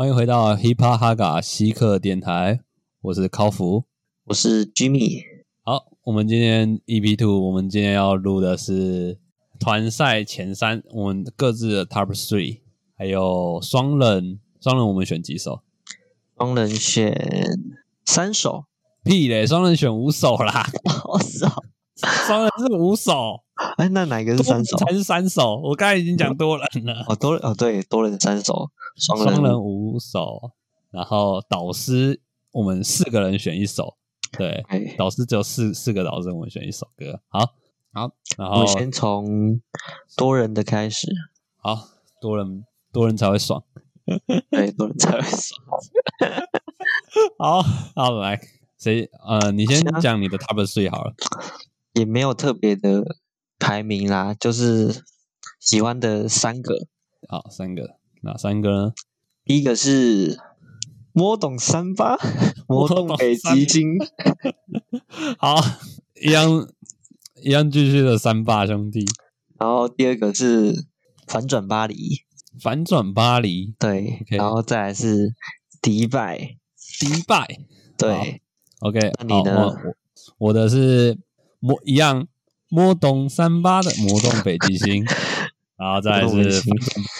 欢迎回到 Hip Hop Haga 稀客电台，我是考福。我是 Jimmy。好，我们今天 EP Two，我们今天要录的是团赛前三，我们各自的 Top Three，还有双人，双人我们选几首？双人选三首，屁嘞，双人选五首啦，我操！双人是五首，哎，那哪一个是三首？才是三首。我刚才已经讲多人了。哦，多人哦，对，多人三首，双双人五首，然后导师我们四个人选一首，对，哎，导师只有四四个导师，我们选一首歌。好，好，然后我们先从多人的开始，好多人多人才会爽。对，多人才会爽。好，好来，谁呃，你先讲你的 top three 好了。也没有特别的排名啦，就是喜欢的三个。好，三个，哪三个呢？第一个是魔懂三八，魔动北极星，好，一样一样继续的三八兄弟，然后第二个是反转巴黎，反转巴黎，对然后再来是迪拜，迪拜。对，OK，那你呢我的是魔一样，摸动三八的魔动北极星，然后再是巴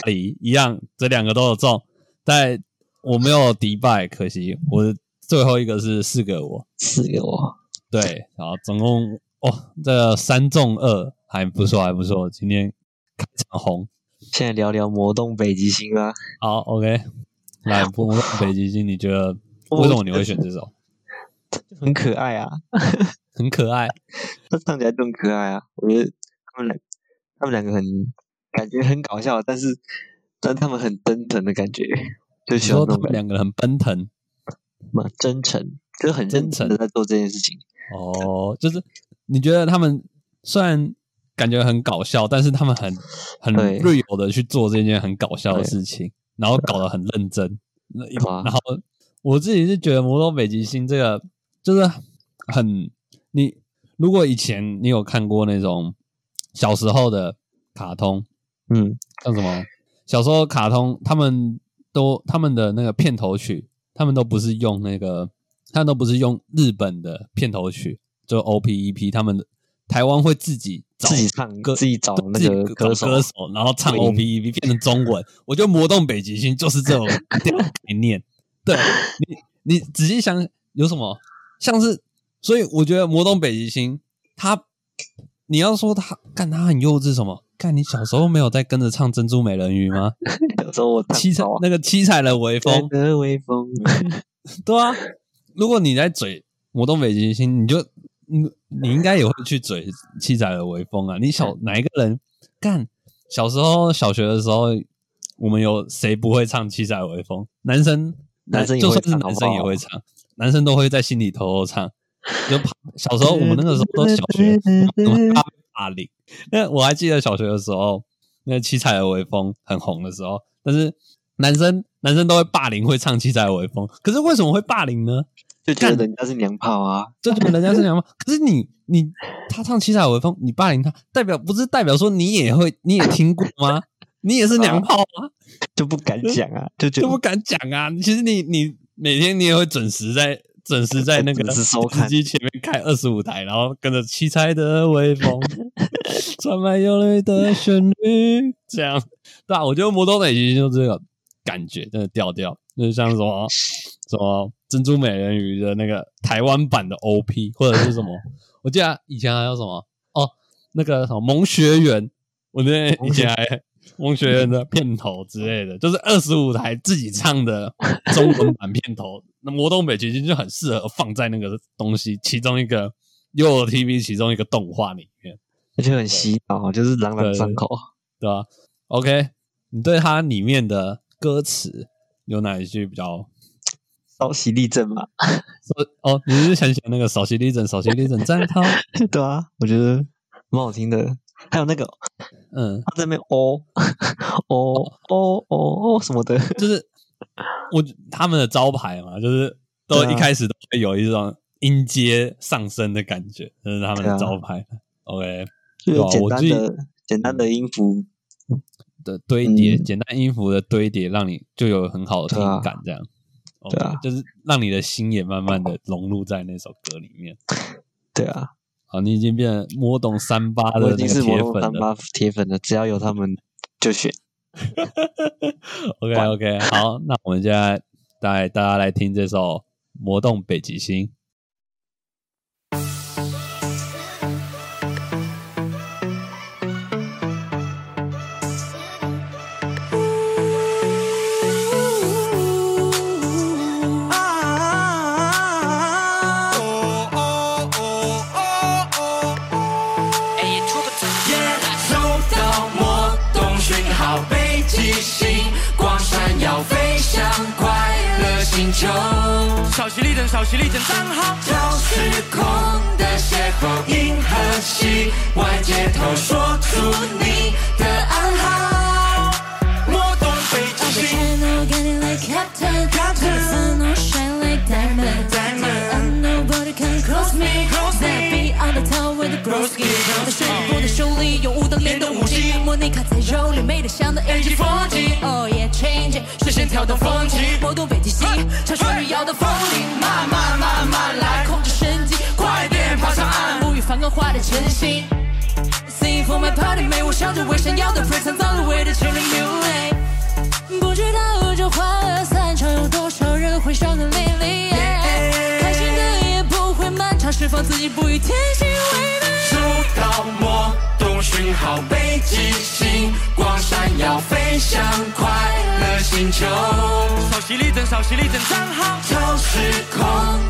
黎，一样，这两个都有中，但我没有迪拜，可惜我最后一个是四个我，四个我。对，然后总共哦，这三中二还不错，还不错，今天开场红，现在聊聊魔动北极星吧。好，OK，来魔动北极星，你觉得为什么你会选这首？很可爱啊，很可爱，他唱起来就很可爱啊。我觉得他们两他们两个很感觉很搞笑，但是但他们很真诚的感觉，就你喜欢说他们两个人很奔腾。嘛，真诚，就是很真诚的在做这件事情。哦，就是你觉得他们虽然感觉很搞笑，但是他们很很对 real 的去做这件很搞笑的事情，然后搞得很认真。那然后我自己是觉得《魔动北极星》这个就是很你如果以前你有看过那种小时候的卡通，嗯，像什么小时候卡通，他们都他们的那个片头曲，他们都不是用那个，他们都不是用日本的片头曲，就 O P E P，他们的台湾会自己找自己唱，歌自己找那自己个歌手，歌手，然后唱 O P E P 变成中文。我觉得《魔动北极星》就是这种 概念。对你，你仔细想有什么像是，所以我觉得《魔动北极星》它，你要说它干它很幼稚什么？干你小时候没有在跟着唱《珍珠美人鱼》吗？有时候我七彩那个七彩的微风，的微风，对啊。如果你在嘴《魔动北极星》，你就你你应该也会去嘴七彩的微风啊。你小哪一个人干？小时候小学的时候，我们有谁不会唱七彩微风？男生男生就算是男生也会唱，男生都会在心里偷偷唱。就怕小时候我们那个时候都小学，我们 怕被霸凌。那我还记得小学的时候，那个七彩的微风很红的时候，但是男生男生都会霸凌会唱七彩的微风，可是为什么会霸凌呢？就觉得人家是娘炮啊，就觉得人家是娘炮？可是你你他唱七彩微风，你霸凌他，代表不是代表说你也会你也听过吗？你也是娘炮吗？就不敢讲啊，就就不敢讲啊！其实你你每天你也会准时在准时在那个司机前面开二十五台，然后跟着七彩的微风，传满有泪的旋律，这样对啊，我觉得摩托北极星就这个感觉，真的调调，就是像什么 什么珍珠美人鱼的那个台湾版的 OP，或者是什么，我记得以前还有什么哦，那个什么萌学园，我那以前还。萌学院的片头之类的，就是二十五台自己唱的中文版片头。那《魔动北极星》就很适合放在那个东西其中一个幼儿 TV 其中一个动画里面，而且很洗脑，就是朗朗上口。对吧？OK，你对它里面的歌词有哪一句比较？稍息立正嘛，说哦，你是很喜欢那个扫息立正，扫息立正站涛？对啊，我觉得蛮好听的。还有那个嗯，他在那边哦哦哦哦哦什么的，就是 我他们的招牌嘛，就是都一开始都会有一种音阶上升的感觉，这是他们的招牌。OK，就是简单的简单的音符，的堆叠，嗯简单音符的堆叠，让你就有很好的听感，这样。对就是让你的心也慢慢的融入在那首歌里面。对啊，好，你已经变魔懂三八的我那个已经是魔铁粉了。动三八铁粉了，只要有他们就选。OK OK，好，那我们现在带大家来听这首《魔动北极星》。稍息立正，稍息立正，站好。跳时空的邂逅，银河系外街头，说出你的暗号。魔动北极 The 星。channel getting like Captain. Captain. Sun will shine like diamond. Diamond. And nobody can close me. That on the town with the broski. 在水波的手里，用舞蹈联动武器，模拟卡在肉里，美得像的 A 级风景。跳动风景，魔动北极星，超旋律摇动风铃，慢慢慢慢来，控制神经，快点爬上岸，沐浴梵高画的真心。Sing for my party，妹，我向着微闪耀的 pray，创造了伟的千人 new way。不知道这欢乐散场有多少人会伤痕淋漓。开心的夜不会漫长，释放自己不与天行为难。讯号，北极星光闪耀，飞向快乐星球。稍息立正，稍息立正，站好。超时空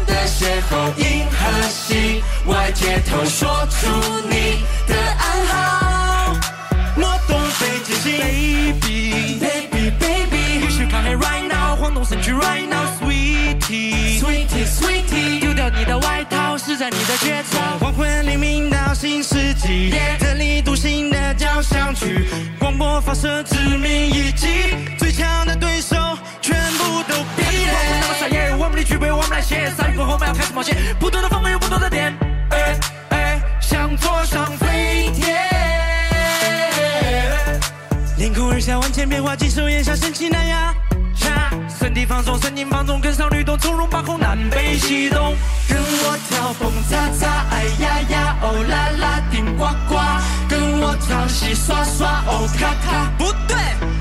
的邂逅，银河系外接头，说出你的暗号。魔动北极星，baby baby baby，必须看黑 right now，晃动身躯 right now，sweetie sweetie sweetie，丢掉你的外广播发射致命一击，最强的对手全部都毙了。那么帅耶，我们的剧本我们来写，鲨鱼过后我们要开始冒险，不同的方面有不同的点，哎哎，向左上飞天。凌空而下，万千变化，尽收眼下，神奇难压。身体放松，神经放纵，跟上律动，从容把控，南北西东。跟我跳蹦擦擦，哎呀呀，哦啦啦，顶呱呱。跟我唱戏耍耍，哦咔咔。不对，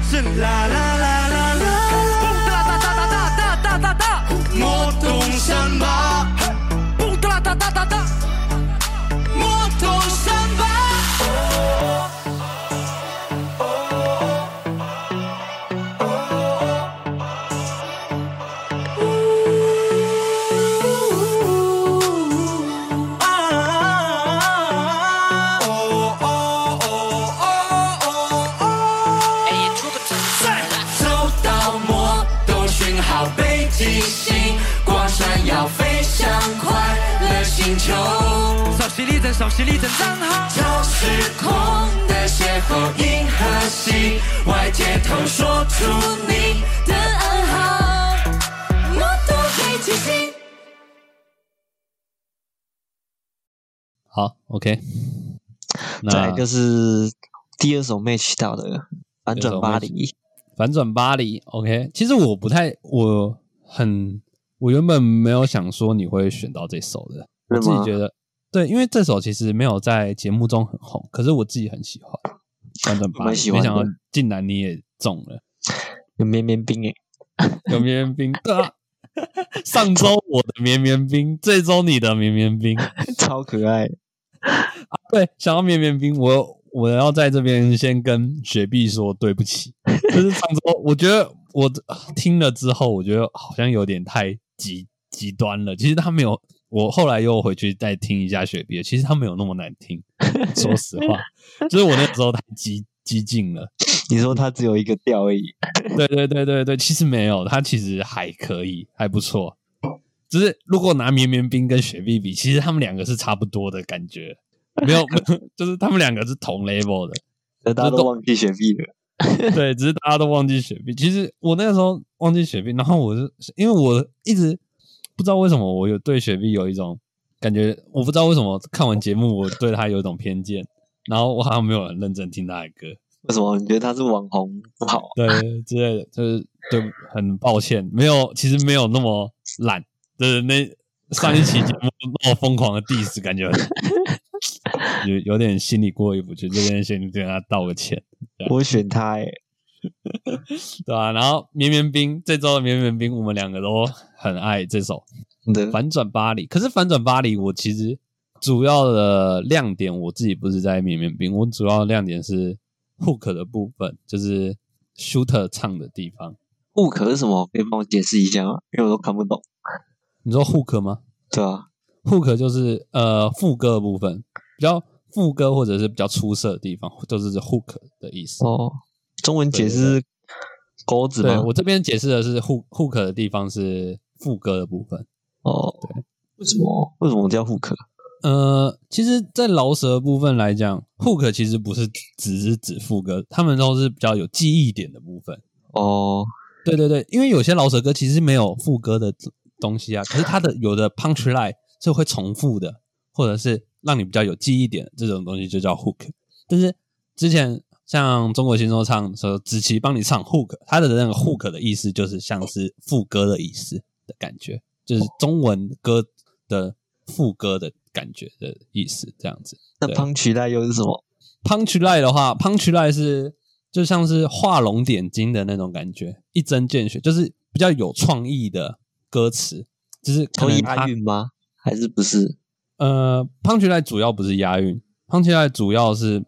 是啦啦啦啦啦。蹦哒哒哒哒哒哒哒哒，魔动山巴。蹦哒哒哒哒哒，稍息立正，站好。超时空的邂逅，银河系外接头，说出你的暗号，魔动北极星。好，OK。那再来就是第二首 match 到的反转巴黎，反转巴黎，OK。其实我不太，我很，我原本没有想说你会选到这首的，我自己觉得，对，因为这首其实没有在节目中很红，可是我自己很喜欢反转巴黎，蛮喜欢没想到竟然你也中了，有绵绵冰诶，有绵绵冰，对啊。上周我的绵绵冰，这周你的绵绵冰，超可爱。对，想要绵绵冰，我我要在这边先跟雪碧说对不起。就是上周，我觉得我听了之后，我觉得好像有点太极极端了。其实他没有，我后来又回去再听一下雪碧，其实他没有那么难听。说实话，就是我那时候太激激进了。你说它只有一个调而已，对对对对对，其实没有，它其实还可以，还不错。只是如果拿绵绵冰跟雪碧比，其实他们两个是差不多的感觉，没有，就是他们两个是同 level 的。大家都忘记雪碧了。对，只是大家都忘记雪碧。其实我那个时候忘记雪碧，然后我是因为我一直不知道为什么我有对雪碧有一种感觉，我不知道为什么看完节目我对他有一种偏见，然后我好像没有很认真听他的歌，为什么？你觉得他是网红不好？对之类的，就是对，很抱歉，没有，其实没有那么懒，就是那上一期节目那么疯狂的 diss，感觉 有有点心里过意不去，这边先跟他道个歉，我选他哎、对吧、然后绵绵冰这周的绵绵冰，我们两个都很爱这首反转巴黎，可是反转巴黎，我其实主要的亮点我自己不是在绵绵冰，我主要的亮点是 hook 的部分，就是 shooter 唱的地方。hook 是什么？可以帮我解释一下吗？因为我都看不懂。你说 hook 吗对啊，？hook 就是呃副歌的部分，比较副歌或者是比较出色的地方，就是 hook 的意思。哦，中文解释是钩子吗？对我这边解释的是 hook hook 的地方是副歌的部分。哦，对，为什么？为什么叫 hook？呃，其实，在饶舌部分来讲，hook 其实不是只是指副歌，他们都是比较有记忆点的部分。哦，对对对，因为有些饶舌歌其实没有副歌的东西啊，可是它的有的 punch line 是会重复的，或者是让你比较有记忆点这种东西就叫 hook。但是之前像中国新说唱说子琪帮你唱 hook，它的那个 hook 的意思就是像是副歌的意思的感觉，就是中文歌的副歌的感觉的意思，这样子。那 punch line 又是什么？punch line 的话，punch line 是就像是画龙点睛的那种感觉，一针见血，就是比较有创意的歌词，就是可会能押韵吗？还是不是？呃，punch line 主要不是押韵，punch line 主要是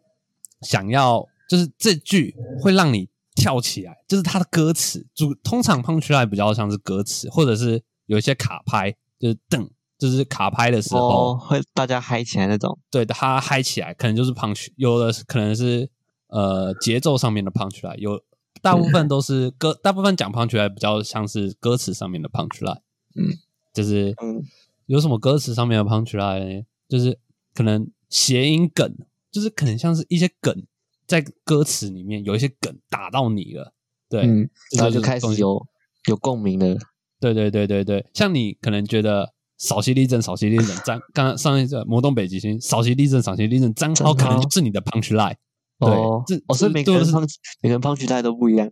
想要就是这句会让你跳起来，就是它的歌词主通常 punch line 比较像是歌词，或者是有一些卡拍，就是噔，就是卡拍的时候。哦，会大家嗨起来那种。对它嗨起来，可能就是 punch，有的可能是呃节奏上面的 punch line，有大部分都是歌，大部分讲 punch line 比较像是歌词上面的 punch line，嗯，就是嗯有什么歌词上面的 punch line 呢？就是可能谐音梗，就是可能像是一些梗在歌词里面有一些梗打到你了，对，然后就开始有有共鸣了。对对对对对，像你可能觉得扫息立正，扫息立正，张刚刚上一个魔动北极星，扫息立正，扫息立正，张超可能就是你的 punch line。对哦这，哦，所以这都是每个人 punch line 都不一样。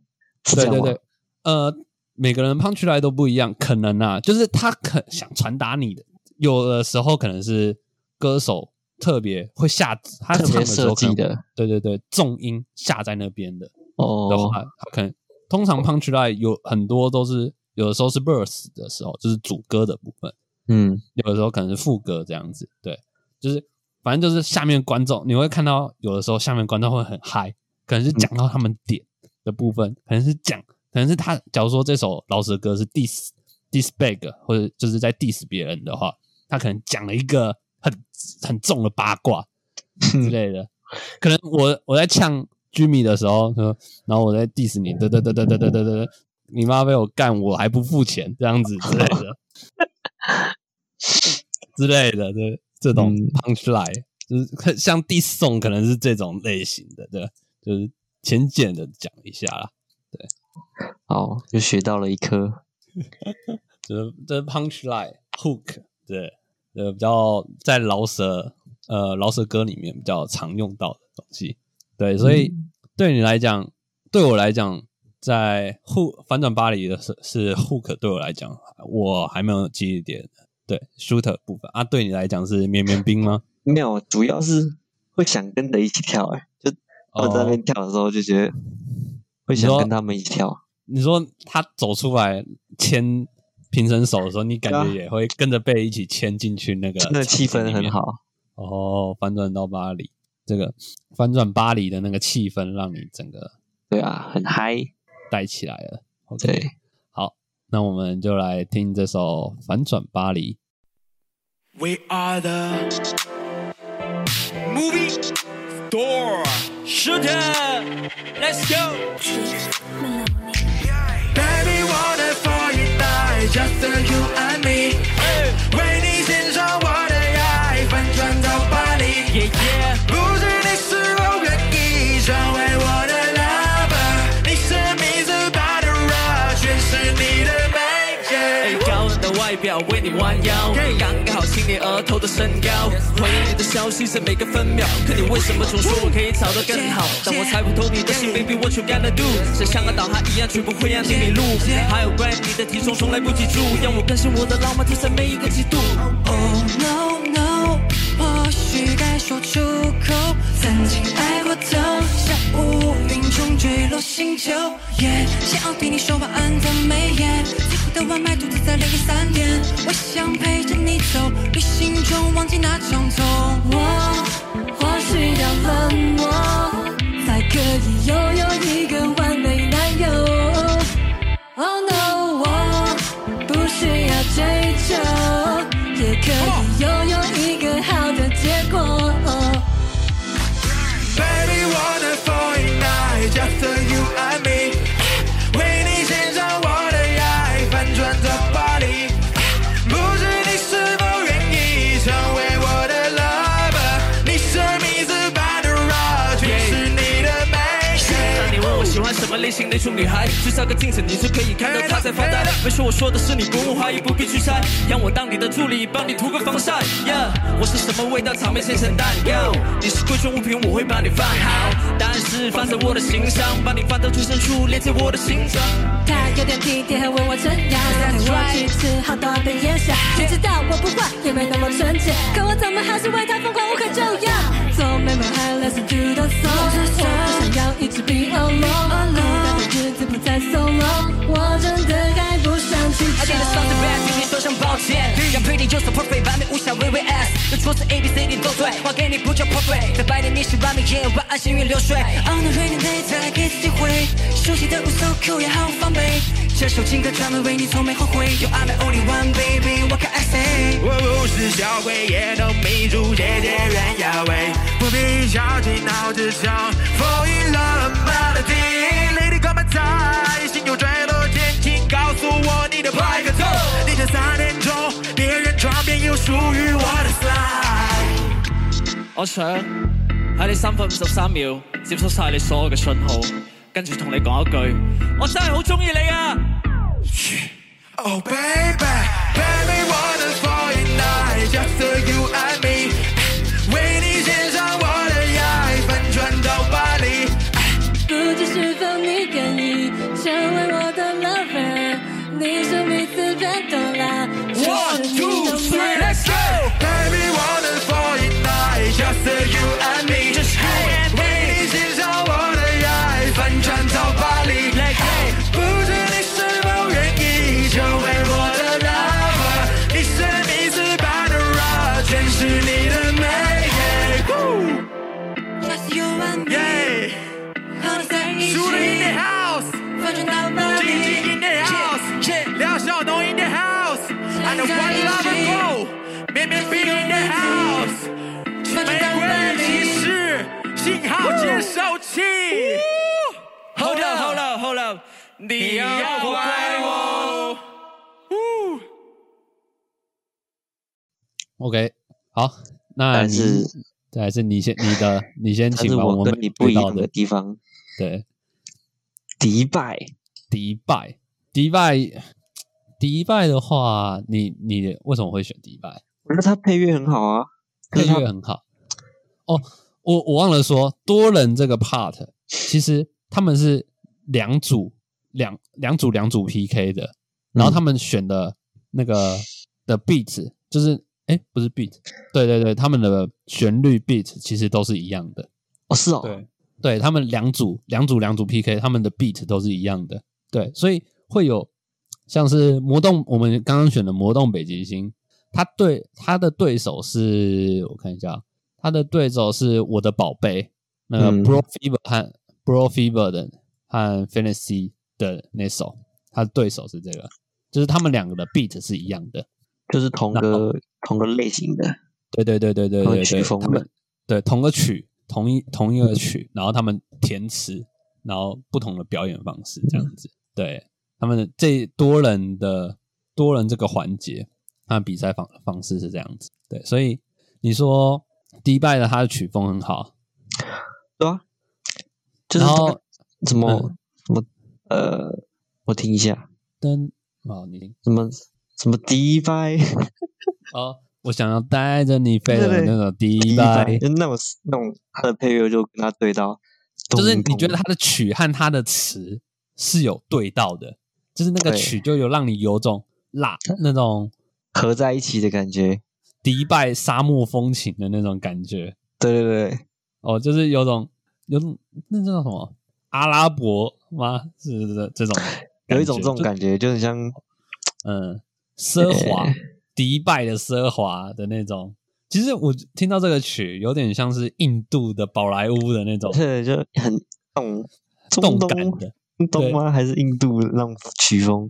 对对对，呃，每个人 punch line 都不一样，可能啊，就是他可想传达你的，有的时候可能是歌手特别会下，他特别设计的。对对对，重音下在那边的的哦，话，他可能通常 punch line 有很多都是有的时候是 verse 的时候，就是主歌的部分。嗯，有的时候可能是副歌这样子，对，就是反正就是下面观众你会看到，有的时候下面观众会很嗨，可能是讲到他们点的部分，可能是讲，可能是他假如说这首饶舌歌是 diss diss bag 或者就是在 diss 别人的话，他可能讲了一个很很重的八卦之类的，可能我我在呛 Jimmy 的时候，说然后我在 diss 你，得得得得得得得得，你妈被我干，我还不付钱这样子之类的。之类的，对这种嗯 punch line，、就是像 diss song 可能是这种类型的，对，就是浅浅的讲一下啦，对好，又学到了一课。就是这是 punch line hook，对，呃，比较在饶舌呃饶舌歌里面比较常用到的东西，对，所以对你来讲，对我来讲，在 hook 反转巴黎的是是 hook，对我来讲，我还没有记忆点，对 shooter 部分啊，对你来讲是绵绵冰吗？没有，主要是会想跟着一起跳、哎，就我在那边跳的时候就觉得会想跟他们一起跳。你说他走出来牵评审手的时候，你感觉也会跟着被一起牵进去那个那个气氛很好。哦。翻转到巴黎，这个翻转巴黎的那个气氛，让你整个对啊，很嗨。带起来了。OK，对，好，那我们就来听这首《反转巴黎》。We are the movie store shooter. Let's go. you and me. Yeah. 为你弯腰，刚刚好亲你额头的身高。回应你的消息是每个分秒，可你为什么总说我可以找到更好？但我猜不透你的心，baby what you gonna do？像像个导航一样，绝不会让你迷路。还有关于你的体重，从来不记住，让我更新我的浪漫，贴在每一个季度。Oh no no，或许该说出口，曾经爱过乌云中坠落星球。也想要对你说晚安的眉眼，最后的外卖独自在凌晨三点。我想陪着你走，旅行中忘记那种痛。我或许要冷漠，才可以拥有一个完美男友。Oh no，我不需要什么类型的处女孩，至少个镜子你就可以看到她在发呆。没说我说的是你，不用怀疑，不必去猜。让我当你的助理，帮你涂个防晒。Yeah，我是什么味道？草莓千层蛋糕。你是贵重物品，我会把你放好。答案是放在我的心上，把你放到最深处，连接我的心脏。他有点体贴，很为我撑腰，带我去吃好多的夜宵。谁知道我不坏，也没那么纯洁，可我怎么还是为他疯狂无可救药？做美梦还 listen to the song，你。就 so perfect，完美无瑕 V V S，有错字 A B C D 都对，还给你不叫 perfect。在白天你是完美夜，晚安行云流水。On the rainy day 再来给次机会，熟悉的无 so cool 也好防备。这首情歌专门为你，从没后悔。You are my only one baby，What can I say？我不是小鬼，也能迷住，姐姐人要为我比小气闹着唱，Fall in love melody，Lady come on 心有坠落前，请告诉我你的派个头。凌晨三点钟，别人床边有屬於我的 slide。我想喺你三分五十三秒接收晒你所有嘅信号，跟住同你讲一句，我真系好中意你啊！Oh baby, baby wanna fall 信号接收器。Hold up, hold up, hold up！你要怪我。OK，好，那你但是还是你先，你的你先请吧。我跟你不一样的地方，对迪拜迪拜，迪拜，迪拜的话，你你为什么会选迪拜？我觉得它配乐很好啊，配乐很好。哦，我我忘了说，多人这个 part 其实他们是两组两两组两组 PK 的，然后他们选的那个的 beat 就是哎不是 beat，对对对，他们的旋律 beat 其实都是一样的。哦是哦，对，对他们两组两组两组 PK，他们的 beat 都是一样的，对，所以会有像是魔动，我们刚刚选的魔动北极星，他对他的对手是我看一下，他的对手是我的宝贝，那个嗯 Bro Fever 和 Bro Fever 的和 Fantasy 的那首，他的对手是这个，就是他们两个的 beat 是一样的，就是同个同个类型的，对对对对对对对，他们对同个曲，同一同一个曲，然后他们填词，然后不同的表演方式这样子。对他们的这多人的多人这个环节，他们比赛方方式是这样子。对，所以你说迪拜的他的曲风很好，对啊，就是然后怎么嗯怎么呃，我听一下，灯哦，你听什么什么迪拜，哦，我想要带着你飞的那个迪拜，，就那种那种他的配乐就跟他对到，就是你觉得他的曲和他的词是有对到的，就是那个曲就有让你有种辣那种合在一起的感觉？迪拜沙漠风情的那种感觉。对对对，哦，就是有种有种那叫什么阿拉伯吗？是是这种，有一种这种感觉，就很像嗯，奢华对迪拜的奢华的那种。其实我听到这个曲，有点像是印度的宝莱坞的那种对，就很动动感的，中东吗？还是印度那种曲风？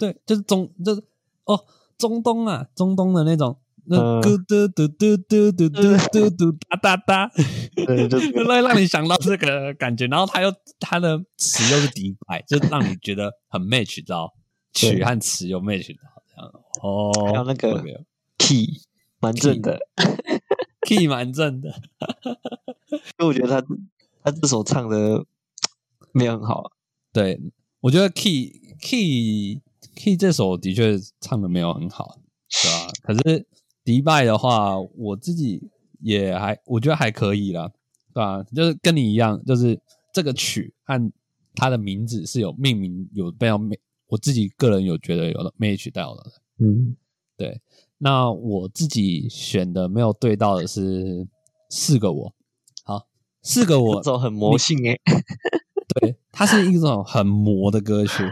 对，就是中就是哦，中东啊，中东的那种。那嗯咕嘟嘟嘟嘟嘟嘟嘟嘟哒哒哒，对，就让你想到这个感觉，然后他又他的词又是迪拜，就让你觉得很 match 到曲对。和词有 match 到这样。哦，还有那个 key 蛮正的，key 蛮正的，因为我觉得他他这首唱的没有很好啊，对我觉得 key key key 这首的确唱的没有很好，对吧、可是迪拜的话，我自己也还我觉得还可以啦，对吧、就是跟你一样，就是这个曲和它的名字是有命名有被要我自己个人有觉得有 match 到的。嗯，对，那我自己选的没有对到的是四个我，好，四个我 这种很魔性诶，对，它是一种很魔的歌曲，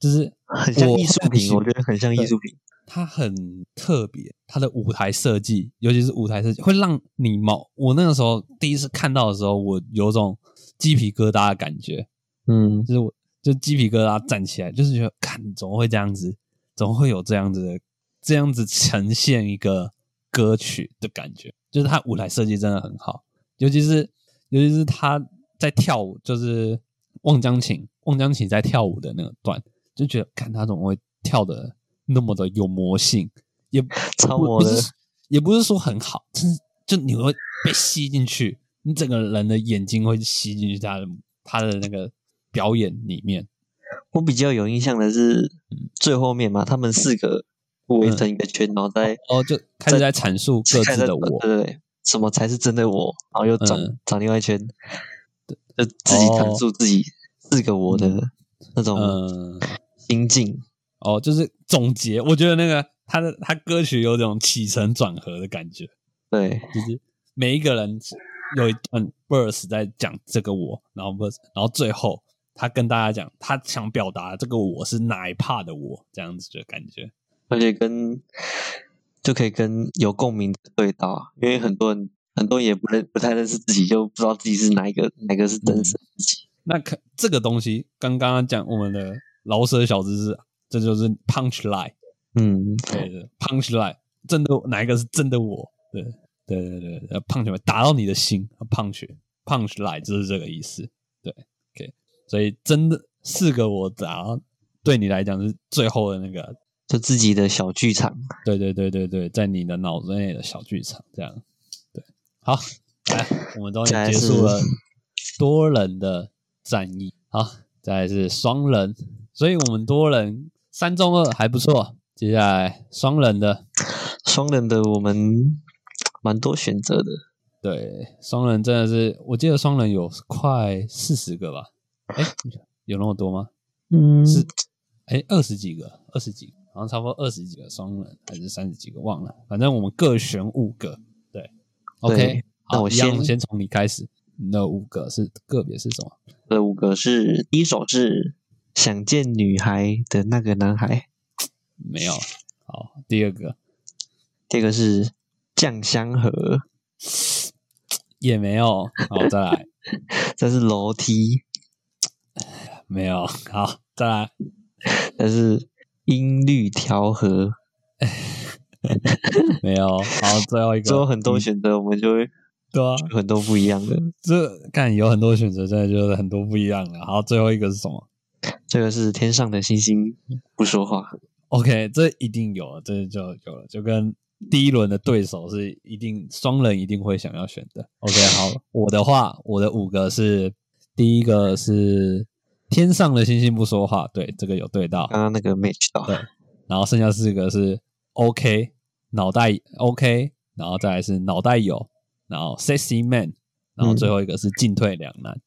就是很像艺术品，我觉得很像艺术品。它很特别，它的舞台设计，尤其是舞台设计，会让你毛。我那个时候第一次看到的时候，我有种鸡皮疙瘩的感觉，嗯，就是我就鸡皮疙瘩站起来，就是觉得，看怎么会这样子，怎么会有这样子的这样子呈现一个歌曲的感觉，就是它舞台设计真的很好，尤其是尤其是他在跳舞，就是望江琴，望江琴在跳舞的那个段，就觉得看他怎么会跳的那么的有魔性，也 超魔的不不是也不是说很好，就是就你会被吸进去，你整个人的眼睛会吸进去他的他的那个表演里面。我比较有印象的是嗯最后面嘛，他们四个围成一个圈，然后在哦，就开始在阐述各自的我，对对对，什么才是真的我，然后又转嗯转另外一圈，就自己阐述自己四个我的那种嗯，心境。哦，就是总结，我觉得那个他的他歌曲有种起承转合的感觉，对，就是每一个人有一段 verse 在讲这个我，然后 verse，然后最后他跟大家讲他想表达这个我是哪一 part 的我，这样子的感觉。而且跟就可以跟有共鸣的对到啊，因为很多人很多人也不认不太认识自己，就不知道自己是哪一个哪个是真实的自己。那可这个东西，刚刚刚讲我们的饶舌小知识，这就是 punch line，嗯，对对，punch line，真的哪一个是真的我？对对对对对，punch 打到你的心，punch punch line 就是这个意思。对，OK，所以真的四个我打到对你来讲是最后的那个，就自己的小剧场。对对对对对，在你的脑子内的小剧场，这样对。好，来，我们终于结束了多人的战役。好，再来是双人，所以我们多人三中二还不错。接下来双人的，双人的我们蛮多选择的，对，双人真的是，我记得双人有快四十个吧？哎，有那么多吗？嗯是，哎，二十几个，二十几个，好像差不多二十几个双人，还是三十几个，忘了。反正我们各选五个，对，OK 对。那好，我先先从你开始，你的五个是个别是什么？这五个是第一首是想见女孩的那个男孩，没有。好，第二个第二个是酱香河，也没有。好，再来，这是楼梯，没有。好，再来，这是音律调和，没有。好，最后一个，最后很多嗯选择，我们就会对啊，有很多不一样的。这看有很多选择，真的就是很多不一样的。好，最后一个是什么这个是天上的星星不说话，？OK，这一定有，这就有了，就跟第一轮的对手是一定双人一定会想要选的。OK，好，我的话，我的五个是第一个是天上的星星不说话，对，这个有对到。刚刚那个 match 到，对然然后剩下四个是 OK 脑袋 OK，然后再来是脑袋有，然后 sexy man，然后最后一个是进退两难。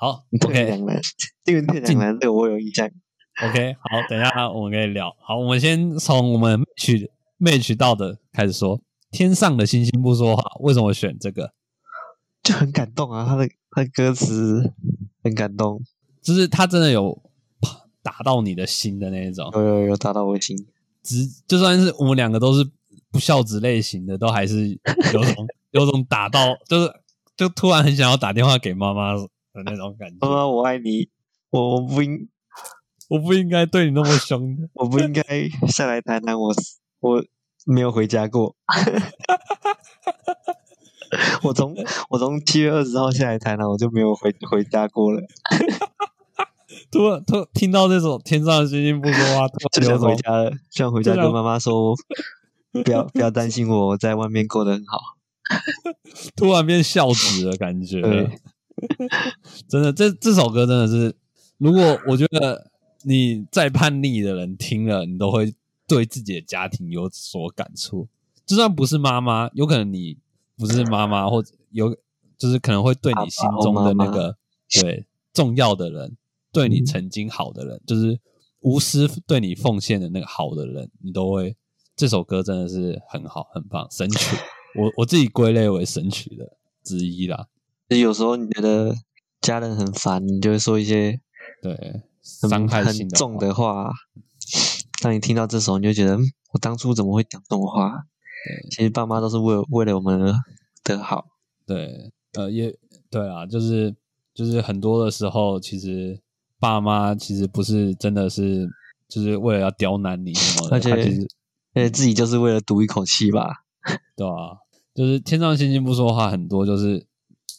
好 退两难，这个我有印象。OK，好，等一下我们可以聊。好，我们先从我们 match match 到的开始说。天上的星星不说话，为什么选这个？就很感动啊，他的他的歌词很感动，就是他真的有打到你的心的那一种，有有有打到我心。直就算是我们两个都是不孝子类型的，都还是有种 有种打到，就是就突然很想要打电话给妈妈的那种感觉。妈妈，我爱你，我我不应我不应该对你那么凶的，我不应该下来台南，我我没有回家过。我从我从七月二十号下来台南，我就没有回回家过了。突然突听到这首《天上的星星不说话》，就想突然回家了，就想回家跟妈妈说，不要不要担心我，我在外面过得很好。突然变孝子的感觉。对真的，这这首歌真的是，如果我觉得你再叛逆的人听了，你都会对自己的家庭有所感触。就算不是妈妈，有可能你不是妈妈，或者有就是可能会对你心中的那个对重要的人，对你曾经好的人，就是无私对你奉献的那个好的人，你都会。这首歌真的是很好，很棒，神曲。我我自己归类为神曲的之一啦。就有时候你觉得家人很烦，你就会说一些对，很伤害很重的话。当你听到这首，你就觉得，嗯我当初怎么会讲这种话？其实爸妈都是为了为了我们的好。对，呃，也对啊，就是就是很多的时候，其实爸妈其实不是真的是就是为了要刁难你什么的，而且而且自己就是为了赌一口气吧。对啊，就是天上星星不说话，很多就是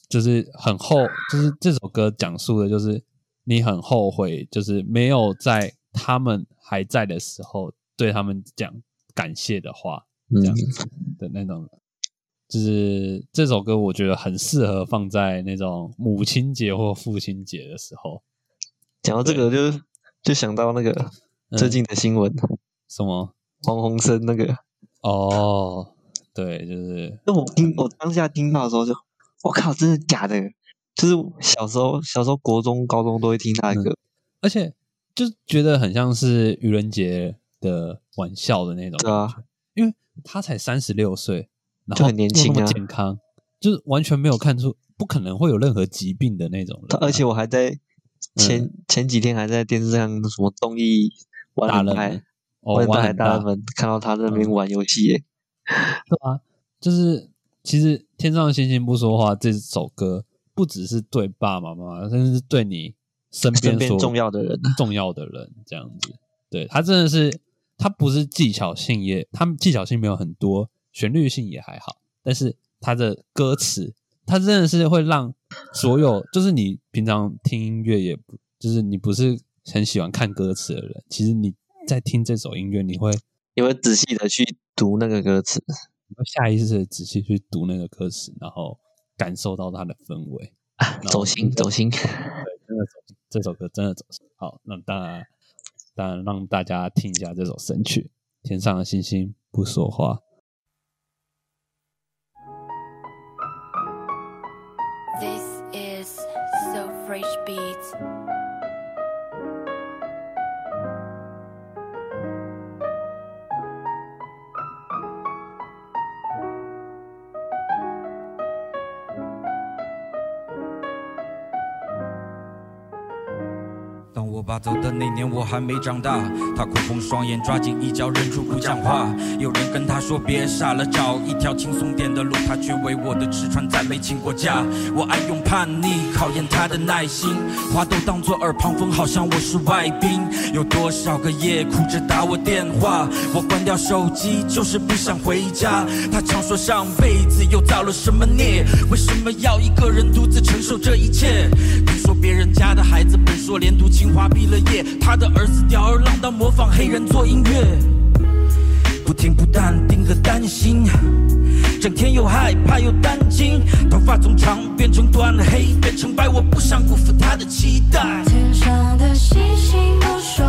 就是很后，就是这首歌讲述的就是你很后悔，就是没有在他们还在的时候对他们讲感谢的话，嗯这样子的那种。就是这首歌，我觉得很适合放在那种母亲节或父亲节的时候。讲到这个就，就想到那个嗯最近的新闻，什么？黄鸿升那个。哦，对，就是那我听我当下听到的时候就，我靠，真的假的？就是小时候小时候国中高中都会听他的歌，而且就觉得很像是愚人节的玩笑的那种对啊，因为他才三十六岁，然就后很年轻啊健康，就是完全没有看出不可能会有任何疾病的那种人啊、他而且我还在前、前几天还在电视上什么综艺大人玩大海玩很大们看到他在那边嗯玩游戏耶，对啊，就是其实《天上的星星不说话》这首歌，不只是对爸爸妈妈，甚至是对你身边身边所重要的人 重要的人这样子。对他真的是，他不是技巧性也，他技巧性没有很多，旋律性也还好，但是他的歌词，他真的是会让所有，就是你平常听音乐也不，就是你不是很喜欢看歌词的人，其实你在听这首音乐，你会你会仔细的去读那个歌词，下意识的仔细去读那个歌词，然后感受到它的氛围。走心走心。对，真的走心，这首歌真的走心。好，那当然，当然让大家听一下这首神曲《天上的星星不说话》。This is So Fresh Beats. 爸走的那年，我还没长大。他哭红双眼，抓紧衣角，忍住不讲话。有人跟他说别傻了，找一条轻松点的路，他却为我的吃穿再没请过假。我爱用叛逆考验他的耐心，话都当作耳旁风，好像我是外宾。有多少个夜哭着打我电话，我关掉手机就是不想回家。他常说上辈子又造了什么孽，为什么要一个人独自承受这一切？听说别人家的孩子本硕连读清华毕了业，他的儿子吊儿郎当模仿黑人做音乐，不听不淡定和担心。整天又害怕又担惊，头发从长变成短，黑变成白，我不想辜负他的期待。天上的星星不说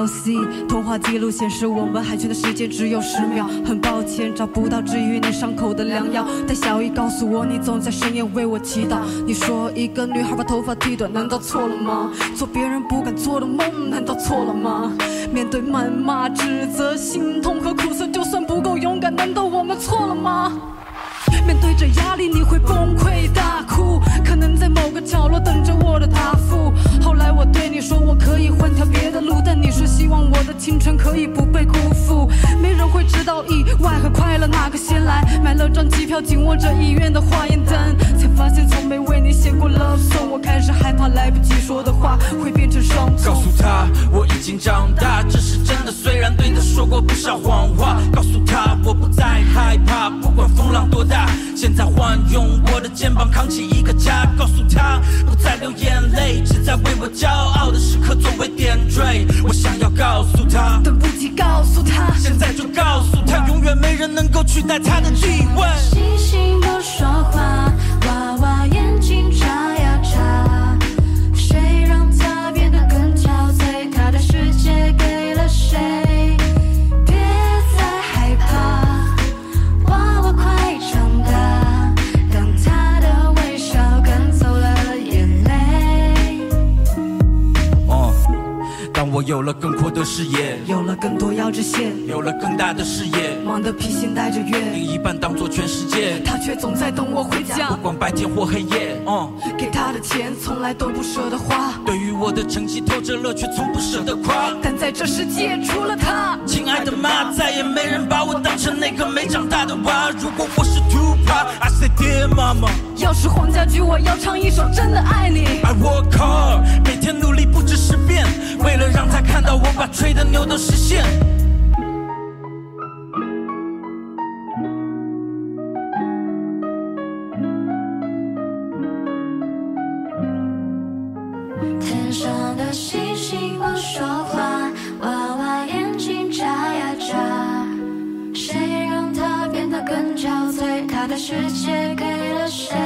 oc 通话记录显示我们海军的时间只有十秒。很抱歉找不到治愈你伤口的良药，但小姨告诉我你总在深夜为我祈祷。你说一个女孩把头发剃短，难道错了吗？做别人不敢做的梦，难道错了吗？面对谩骂、指责、心痛和苦涩，就算不够勇敢，难道我们错了吗？面对着压力，你会崩溃大哭，可能在某个角落等着我的答复。后来我对你说，我可以换条别的路，但你说希望我的青春可以不被辜负。没人会知道意外和快乐哪个先来。买了张机票，紧握着医院的化验单，才发现从没为你写过 love song。我开始害怕来不及说的话会变成伤痛告诉。他我已经长大，这是真的。虽然对他说过不少谎话，现在换用我的肩膀扛起一个家，告诉他不再流眼泪，只在为我骄傲的时刻作为点缀。我想要告诉他，等不及告诉他，现在就告诉他，永远没人能够取代他的地位。星星不说话，我有了更阔的视野，有了更多腰肢线，有了更大的视野，忙得披星戴着月，另一半当做全世界。他却总在等我回家不。管白天或黑夜，哦、给他的钱从来都不舍得花，对于我的成绩偷着乐，却从不舍得夸。但在这世界除了他，亲爱的妈，再也没人把我当成那个没长大的娃。如果我是 Tupac，I say dear mama。要是黄家驹，我要唱一首《真的爱你》。I work hard，每天努力不止十遍，为了让他看到我把吹的牛都实现。天上的星星不说话，娃娃眼睛眨呀眨，谁让他变得更憔悴？他的世界给了谁？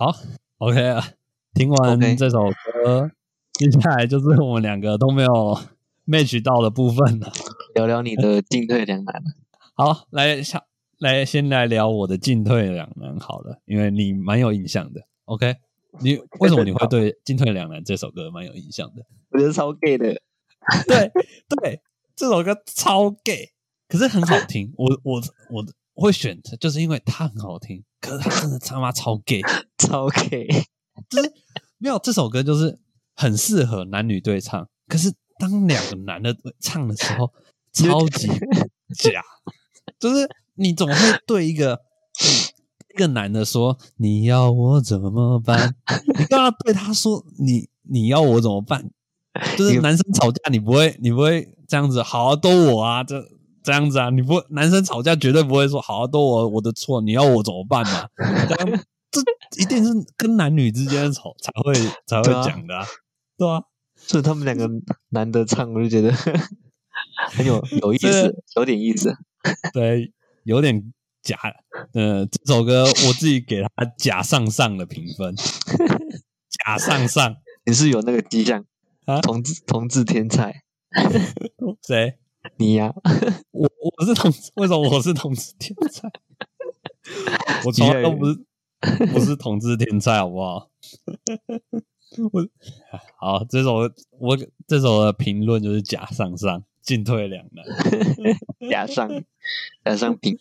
好，OK 啊。听完这首歌接下来就是我们两个都没有 match 到的部分了。聊聊你的进退两难。好，来下来先来聊我的进退两难好了，因为你蛮有印象的。OK，你 为什么你会对《进退两难》这首歌蛮有印象的？我觉得超 gay 的，对对，这首歌超 gay，可是很好听。我我我会选它，就是因为它很好听，可是它真的他妈超 gay。超 gay。就是没有这首歌，就是很适合男女对唱。可是当两个男的唱的时候，超级假。就是你怎么会对一个一个男的说你要我怎么办？你干嘛对他说你你要我怎么办？就是男生吵架，你不会你不会这样子，好啊，都我啊，这这样子啊，你不男生吵架绝对不会说好啊，都我我的错，你要我怎么办嘛？这样这一定是跟男女之间吵才会才会讲的、啊，对啊，所以他们两个男的唱，我就觉得 很有 有意思，有点意思。对，有点假。呃，这首歌我自己给他假上上的评分，假上上。你是有那个迹象啊，同志同志天才，谁？你呀、我我是同志，为什么我是同志天才？我从来都不是不是同志天才，好不好？我好，这首我这首的评论就是假上上，进退两难。假上假上品，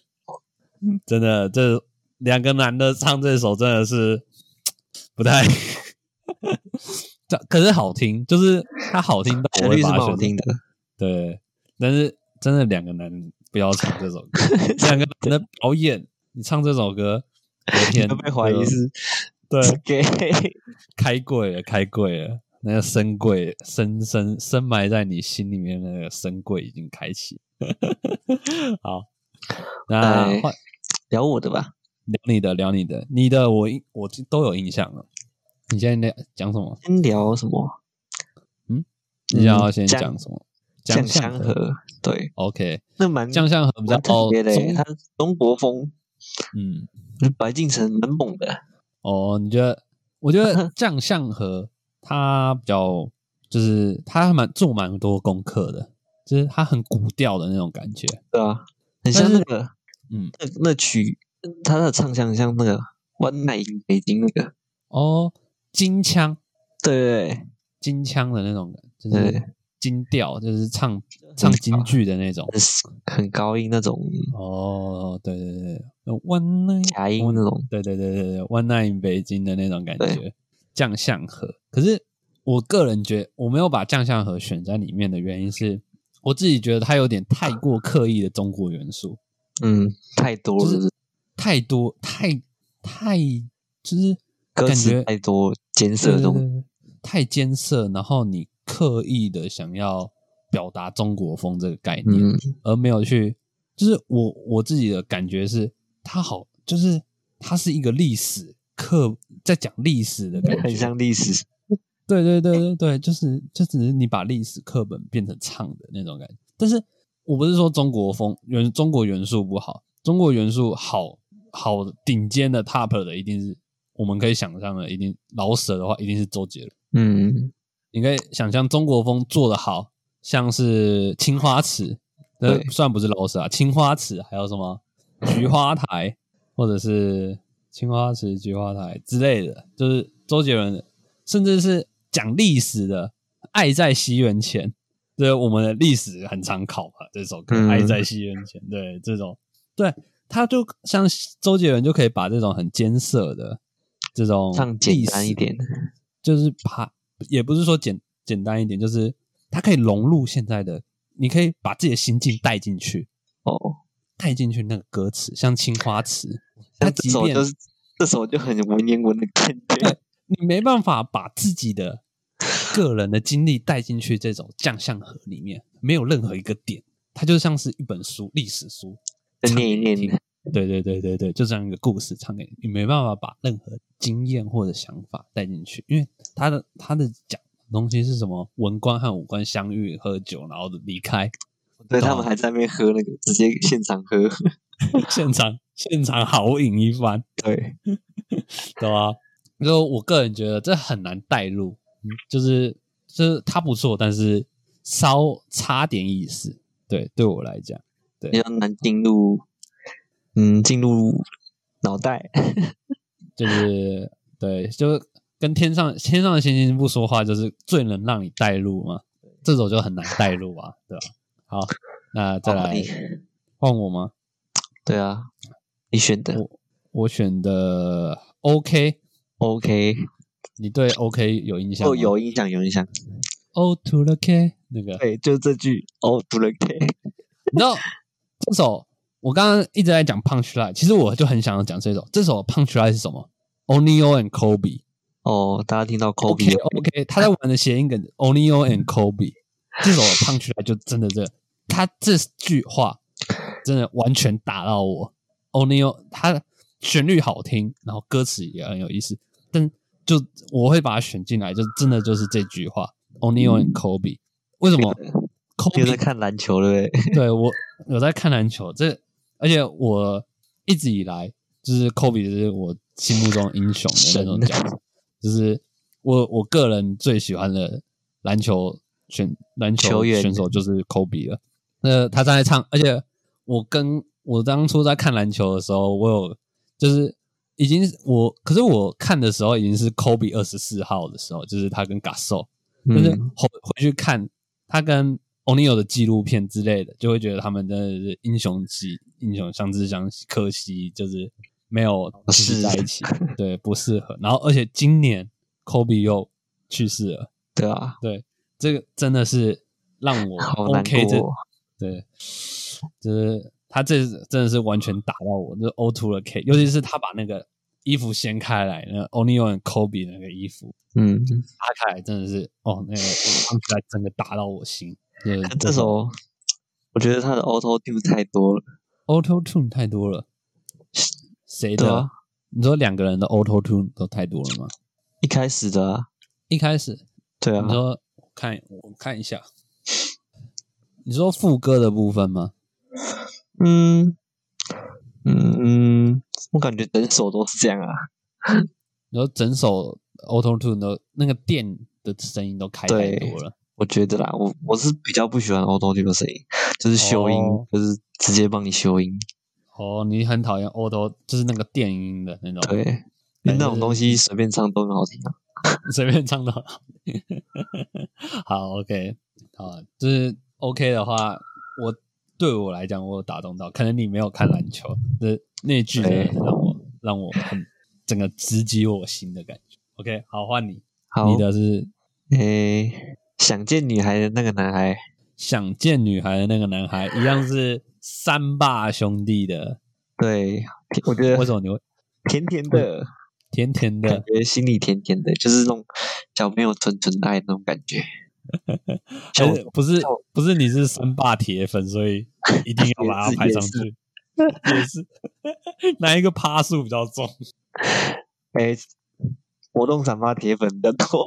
真的，这两个男的唱这首真的是不太，这可是好听，就是它好听到我旋律是会把它选蛮好听的。对，但是真的两个男人不要唱这首歌，两个男的 表演，你唱这首歌，我天都被怀疑是对 gay，开柜了，开柜了，那个深柜深深深埋在你心里面那个深柜已经开启。好，那哎换聊我的吧。聊你的，聊你的，你的我印我都有印象了。你现在讲什么？先聊什么？嗯你想要先讲什么？酱香香河，对，OK，那蛮酱香河比较特别的它中国风，嗯，白敬城蛮猛的，哦，你觉得？我觉得 酱香河它比较就是它还蛮做蛮多功课的，就是它很古调的那种感觉。对啊，很像那个，嗯，那那曲，他的唱腔像那个《One Night in 北京》那个，哦，金腔。对金腔的那种，就对。是金调，就是唱唱京剧的那种。很很高音那种。哦，对对对对，One Night 假音那种，对对对对对，One Night in 北京的那种感觉对，酱香河。可是我个人觉得，我没有把将相和选在里面的原因是，我自己觉得它有点太过刻意的中国元素，嗯，太多了，就是太多太太就是歌词感觉太多艰涩这种，对对对对太艰涩，然后你刻意的想要表达中国风这个概念，嗯，而没有去，就是我我自己的感觉是，它好，就是它是一个历史课，在讲历史的感觉，很像历史，对对对对对，就是就只是你把历史课本变成唱的那种感觉。但是我不是说中国风元中国元素不好，中国元素好好顶尖的 top 的一定是我们可以想象的，一定老舍的话一定是周杰伦。嗯，你可以想象中国风做的好，像是青花瓷，呃对，虽然不是老舍啊，青花瓷还有什么菊花台，或者是青花瓷、菊花台之类的，就是周杰伦，甚至是讲历史的《爱在西元前》，对，我们的历史很常考嘛，这首歌《嗯。爱在西元前》，对，这种，对，他就像周杰伦就可以把这种很艰涩的这种唱简单一点，就是把也不是说简简单一点，就是它可以融入现在的，你可以把自己的心境带进去，哦，带进去那个歌词，像青花瓷，它像这即便首就是这首就很文言文的感觉，你没办法把自己的个人的经历带进去这种将相和里面，没有任何一个点，它就像是一本书，历史书，再念一念对对对对对，就这样一个故事唱给你，你没办法把任何经验或者想法带进去，因为他的他的讲的东西是什么？文官和武官相遇喝酒，然后离开，对他懂们还在那边喝那个，直接现场喝，现场现场豪饮一番，对，对吧？就我个人觉得这很难带入，嗯就是就是他不错，但是稍差点意思。对，对我来讲，比较难进入，嗯，进入脑袋，就是对，就跟天上天上的星星不说话，就是最能让你带入嘛。这首就很难带入啊，对吧？好，那再来换我吗？对啊，你选的我我选的 OK，OK，你对 OK 有印象吗？哦，有印象，有印象，O to the K 那个，对，就这句哦，读了 K，你知道这首我刚刚一直在讲 Punch Line，其实我就很想要讲这首。这首 Punch Line 是什么？O'Neal and Kobe。哦，大家听到 OK Kobe，OK，他在玩的谐音梗 O'Neal and Kobe。这首 Punch Line 就真的这个，他这句话真的完全打到我。O'Neal 他旋律好听，然后歌词也很有意思，但就我会把它选进来，就真的就是这句话 O'Neal and Kobe。为什么 Kobe 在看篮球，对不对？对我有在看篮球，这而且我一直以来就是科比是我心目中英雄的那种角色，就是我我个人最喜欢的篮球选篮球选手就是科比了。那他站在唱，而且我跟我当初在看篮球的时候，我有就是已经我，可是我看的时候已经是科比二十四号的时候，就是他跟 Gasol。就是嗯，回回去看他跟 O'Neal 的纪录片之类的，就会觉得他们真的是英雄级英雄相知相惜，可惜就是没有在一起，对，不适合。然后而且今年 Kobe 又去世了，对啊，对，这个真的是让我 OK 这过，对，就是他这真的是完全打到我，就是 O to 了 K，尤其是他把那个衣服掀开来，那 O'Neal 和 Kobe 那个衣服，嗯，拉开来真的是哦，那个看起来整个打到我心。就是可这首我觉得他的 Auto Tune 太多了，Auto Tune 太多了，谁的？啊你说两个人的 Auto Tune 都太多了吗？一开始的啊，一开始对啊你，说我看我看一下，你说副歌的部分吗？嗯嗯嗯，我感觉整首都是这样啊。你说整首 Auto Tune 都那个电的声音都开太多了，我觉得啦，我我是比较不喜欢 Auto Tune 的声音，就是修音，哦就是直接帮你修音。哦，你很讨厌 Auto，就是那个电音的那种，对，因为那种东西随便唱都很好听啊。随便唱的。好 好，OK，好，就是 OK 的话，我对我来讲，我有打动到。可能你没有看篮球，那那句让我让我很整个直击我心的感觉。OK，好，换你，好，你的是诶，想见女孩的那个男孩，想见女孩的那个男孩，一样是三霸兄弟的。对，我觉得为什么你会甜甜的，甜甜的感的？觉心里甜甜的，就是那种小朋友纯纯的爱那种感觉。就还是不是不是你是三霸铁粉，所以一定要把它排 上去。也是，哪一个趴数比较重？诶，活动散发铁粉比较多。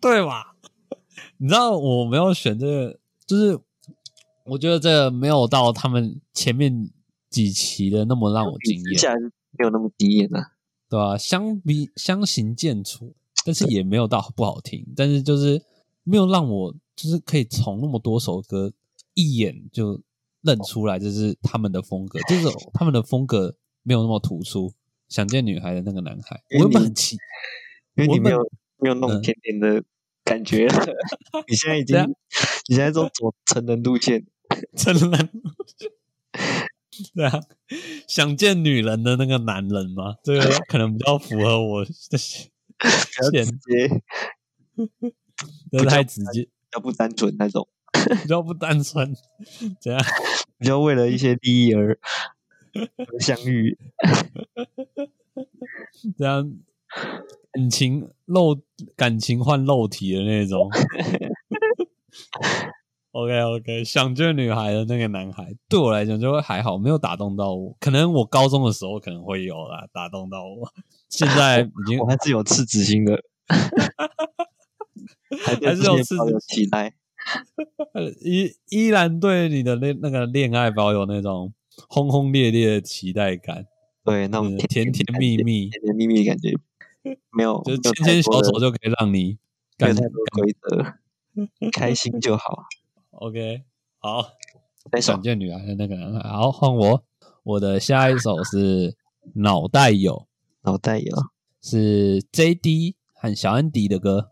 对吧？你知道我没有选这个，就是我觉得这个没有到他们前面几期的那么让我惊艳，没有那么惊艳啊。对吧、相比相形见绌，但是也没有到不好听，但是就是没有让我就是可以从那么多首歌一眼就认出来这是他们的风格，就是他们的风格没有那么突出。想见女孩的那个男孩，我本很奇，我本因为你没有没有那种嗯甜甜的感觉了，你现在已经你现在都走成人路线，成人路线，对啊，想见女人的那个男人吗？这个可能比较符合我的现，比较直接，不太直接，比较不单纯那种，比较不单纯。怎样？比较为了一些利益而而相遇。这样感情肉感情换肉体的那种。OK OK，想见女孩的那个男孩，对我来讲就会还好，没有打动到我。可能我高中的时候可能会有啦，打动到我。现在已经我还是有赤子心的，还是有赤子期待。呃依依然对你的那那个恋爱保有那种轰轰烈烈的期待感，对，那种甜甜蜜蜜，甜甜蜜蜜的感觉，没有，就是牵牵手就可以让你感 没有太多规则，开心就好。OK。好，那首想见女孩的那个男孩，好换我，我的下一首是脑袋有，脑袋有，是 JD 和小安迪的歌，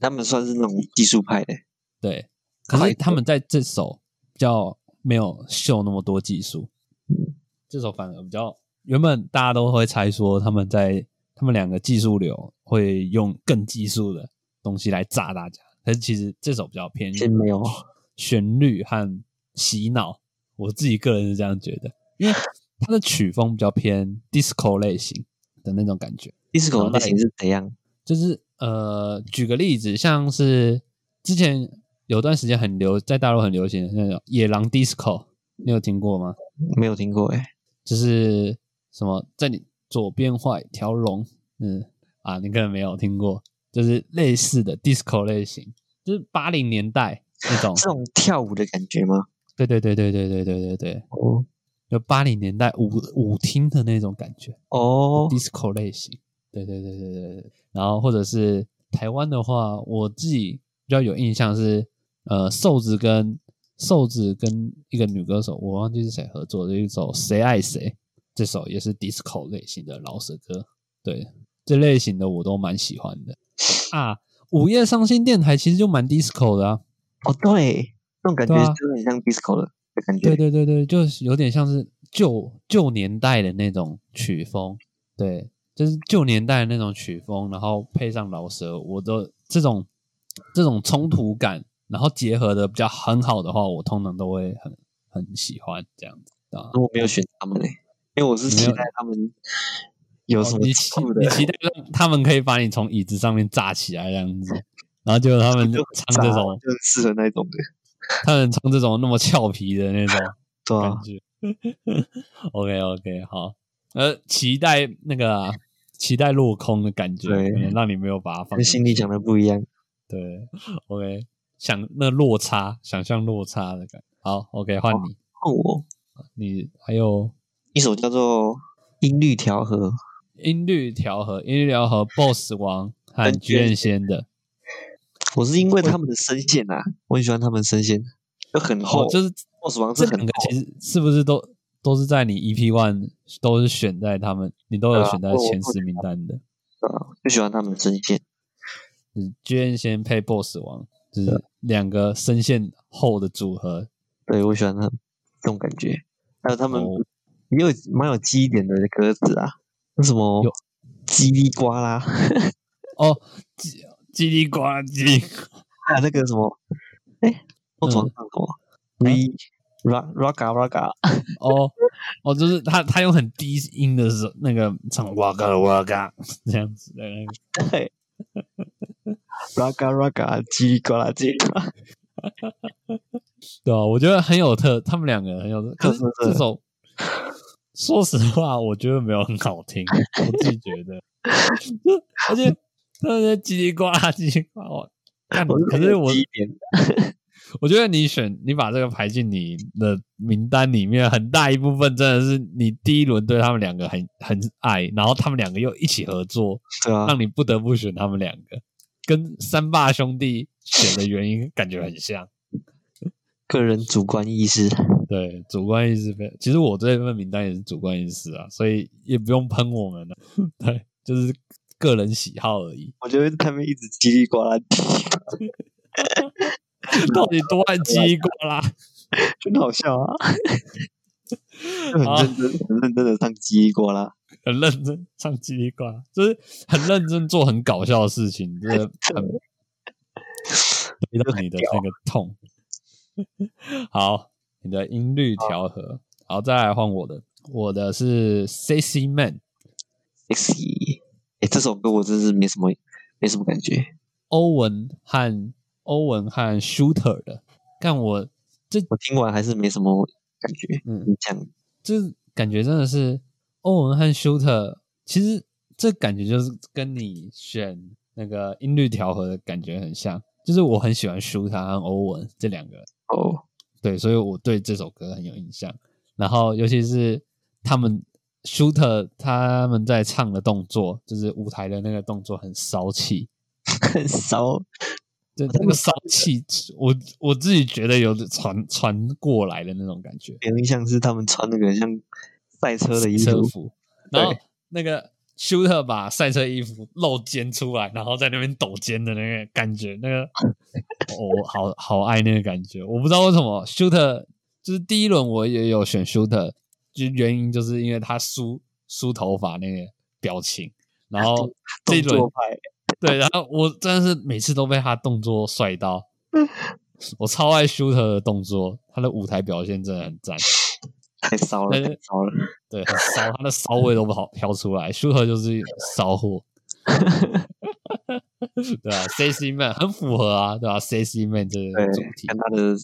他们算是那种技术派的，对，可是他们在这首比较没有秀那么多技术，这首反而比较原本大家都会猜说他们在他们两个技术流会用更技术的东西来炸大家，可是其实这首比较偏没有。旋律和洗脑，我自己个人是这样觉得，因为它的曲风比较偏 disco 类型的那种感觉，disco 类型是怎样？就是呃，举个例子，像是之前有段时间很流，在大陆很流行的那种野狼 disco，你有听过吗？没有听过哎、就是什么在你左边画一条龙，嗯啊，你可能没有听过，就是类似的 disco 类型，就是八零年代那种，这种跳舞的感觉吗？对对对对对对对对对，哦就八零年代舞舞厅的那种感觉哦，，disco 类型，对对对对对对。然后或者是台湾的话，我自己比较有印象是，呃，瘦子跟瘦子跟一个女歌手，我忘记是谁合作的一首《谁爱谁》，这首也是 disco 类型的老舌歌，对，这类型的我都蛮喜欢的啊。午夜伤心电台其实就蛮 disco 的啊，哦对，那种感觉的很像 disco 的的感觉。对对对对，就是有点像是旧旧年代的那种曲风，对，就是旧年代的那种曲风，然后配上老舌，我的这种这种冲突感，然后结合的比较很好的话，我通常都会很很喜欢这样子啊。我没有选他们嘞、因为我是期待他们有什么的，你期待让他们可以把你从椅子上面炸起来这样子，然后就他们就唱这种，就是适合那种的，他们唱这种那么俏皮的那种。感对啊，觉。OK OK，好，呃，期待那个啊期待落空的感觉，对可能让你没有把它放跟心里想的不一样。对，OK，想那落差，想象落差的感觉。好，OK，换你，换我你还有一首叫做《音律调和》，音律调和，音律调和，BOSS 王和跟菊燕仙的，我是因为他们的声线啊，我很喜欢他们声线，就很厚，哦，就是，BOSS 王这是很厚两个其实是不是都都是在你 EP One 都是选在他们，你都有选在前十名单的，啊，就喜欢他们的声线。就是菊燕仙配 BOSS 王，就是两个声线厚的组合。对我喜欢他这种感觉，还有他们哦也有蛮有记忆点的歌词啊，那什么有叽里呱啦，哦，叽叽里呱啦叽，还有那个什么，哎，我床上什么？re ra raga raga，哦哦，就是他他用很低音的时候，那个唱哇嘎哇嘎这样子的那个，对，raga raga 叽里呱啦叽里呱啦，对啊，我觉得很有特，他们两个很有特。可是这首，说实话，我觉得没有很好听，我自己觉得，而且那些叽里呱啦叽里呱啦，我 可是我我觉得你选你把这个排进你的名单里面，很大一部分真的是你第一轮对他们两个很很爱，然后他们两个又一起合作，啊，让你不得不选他们两个，跟三霸兄弟选的原因感觉很像。个人主观意识，对，主观意识非，其实我这份名单也是主观意识啊，所以也不用喷我们了。对，就是个人喜好而已。我觉得他们一直叽里呱啦，叽里呱啦到底多爱叽里呱啦？真的好笑啊，很认真、很认真的唱叽里呱啦，很认真唱叽里呱啦，就是很认真做很搞笑的事情，真的很回到你的那个痛。好，你的音律调和，好，再来换我的，我的是 Sexy Man。sexy。哎，这首歌我真是没什么没什么感觉。欧文和欧文和 Shooter 的，但我这我听完还是没什么感觉。嗯你讲这感觉真的是欧文和 Shooter，其实这感觉就是跟你选那个音律调和的感觉很像，就是我很喜欢 Shooter 和欧文这两个，哦，对，所以我对这首歌很有印象。然后尤其是他们 Shooter 他们在唱的动作，就是舞台的那个动作很骚气，很骚，对，那个骚气，我我自己觉得有传传过来的那种感觉。有印象是他们穿那个像赛车的衣服，车服，然后对那个 shooter 把赛车衣服露肩出来，然后在那边抖肩的那个感觉，那个我好好爱那个感觉。我不知道为什么 shooter 就是第一轮我也有选 shooter，就原因就是因为他梳梳头发那个表情，然后这一轮动作派，对，然后我真的是每次都被他动作帅到，我超爱 shooter 的动作，他的舞台表现真的很赞。太骚了，太骚了。对，很骚，他的骚味都不好飘出来。舒和就是骚货，对吧、c c Man 很符合啊，对吧、c c Man 这个对主，题看他的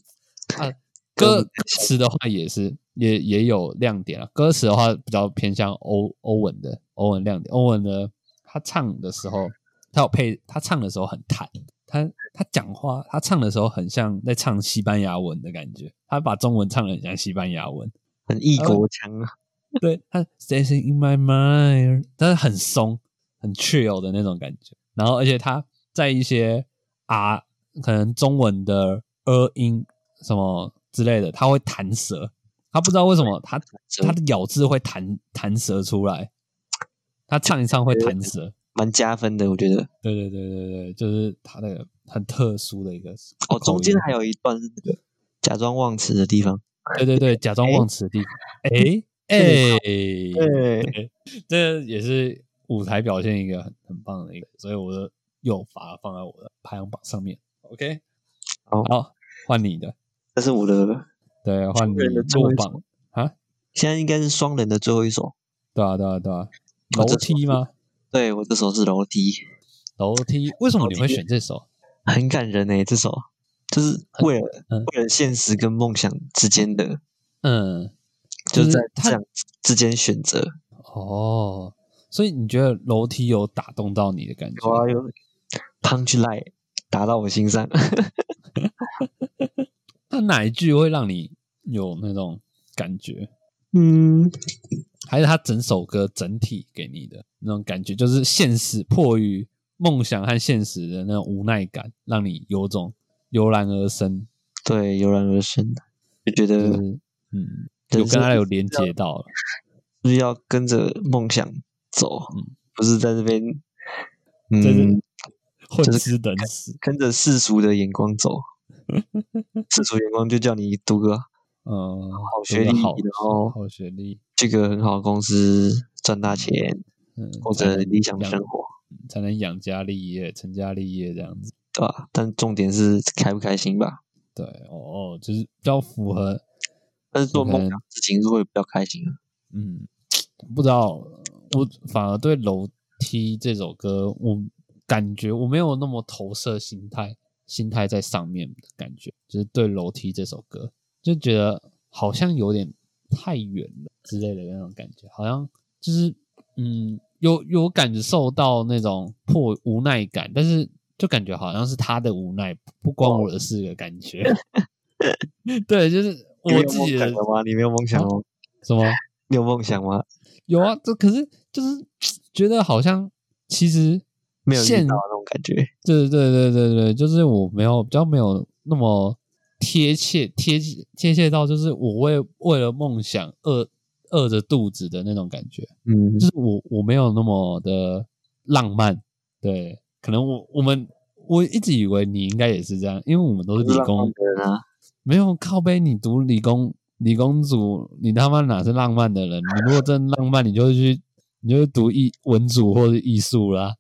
啊，歌歌词的话也是也也有亮点啊。歌词的话比较偏向欧欧文的欧文亮点，欧文呢他唱的时候，他有配他唱的时候很弹，他他讲话他唱的时候很像在唱西班牙文的感觉，他把中文唱的很像西班牙文。很异国腔啊，对，他 station in my mind，但是很松、很 chill 的那种感觉。然后，而且他在一些啊，可能中文的呃音什么之类的，他会弹舌。他不知道为什么他舌他的咬字会弹弹舌出来，他唱一唱会弹舌。蛮加分的，我觉得。对对对对对，就是他那个很特殊的一个哦，中间还有一段是那个假装忘词的地方。对对对，假装忘词的地方。哎 哎，对，这也是舞台表现一个很很棒的一个，所以我的又把它放在我的排行榜上面。OK，好好，换你的，这是我的，对，换你的最后一落榜啊，现在应该是双人的最后一首。对啊，对啊，对啊，楼梯吗？对我这首是楼梯，楼梯，为什么你会选这首？很感人诶、这首就是为了、嗯为了现实跟梦想之间的，嗯，就是在这样之间选择。哦，所以你觉得楼梯有打动到你的感觉？有啊有，punch line 打到我心上。那哪一句会让你有那种感觉？嗯，还是他整首歌整体给你的那种感觉，就是现实迫于梦想和现实的那种无奈感，让你有种油然而生，对，油然而生，就觉得就是嗯，有跟他有连接到了。就是要跟着梦想走，嗯不是在这边，嗯，混就是吃等死，跟着世俗的眼光走。世俗眼光就叫你读个嗯，好学历，好然后好学历，去个很好的公司赚大钱，嗯，过才能着理想养生活，才能养家立业、成家立业这样子。对吧？但重点是开不开心吧。对，哦哦，就是比较符合，但是做梦想事情是会比较开心的。嗯，不知道，我反而对《楼梯》这首歌，我感觉我没有那么投射心态，心态在上面的感觉，就是对《楼梯》这首歌，就觉得好像有点太远了之类的那种感觉，好像就是嗯，有有感受到那种破无奈感，但是就感觉好像是他的无奈，不关我的事的感觉。对，就是我自己的梦想了吗？你没有梦想吗？什么？你有梦想吗？有啊，这可是就是 觉得好像其实没有遇现到那种感觉。对对对对对，就是我没有比较没有那么贴切贴贴切到，就是我为为了梦想饿饿着肚子的那种感觉，嗯就是我我没有那么的浪漫，对，可能我我们我一直以为你应该也是这样，因为我们都是理工的人啊，没有靠背，你读理工理工组，你他妈哪是浪漫的人？你如果真浪漫，你就会去，你就会读艺文组或者艺术啦。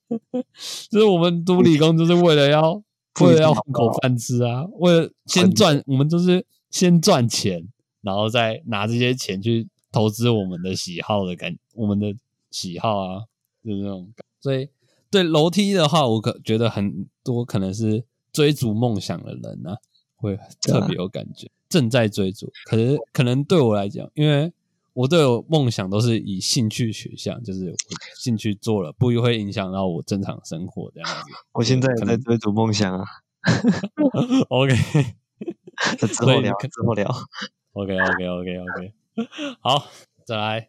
就是我们读理工，就是为了要 为了要混口饭吃啊，为了先赚，我们就是先赚钱，然后再拿这些钱去投资我们的喜好的感，我们的喜好啊，就是那种感。所以对楼梯的话，我可觉得很多可能是追逐梦想的人呢、会特别有感觉，正在追逐。可是可能对我来讲，因为我对我梦想都是以兴趣取向，就是我兴趣做了，不会影响到我正常生活这样子。我现在也在追逐梦想啊。OK 这之后聊，可之后聊。OK OK OK OK，好，再来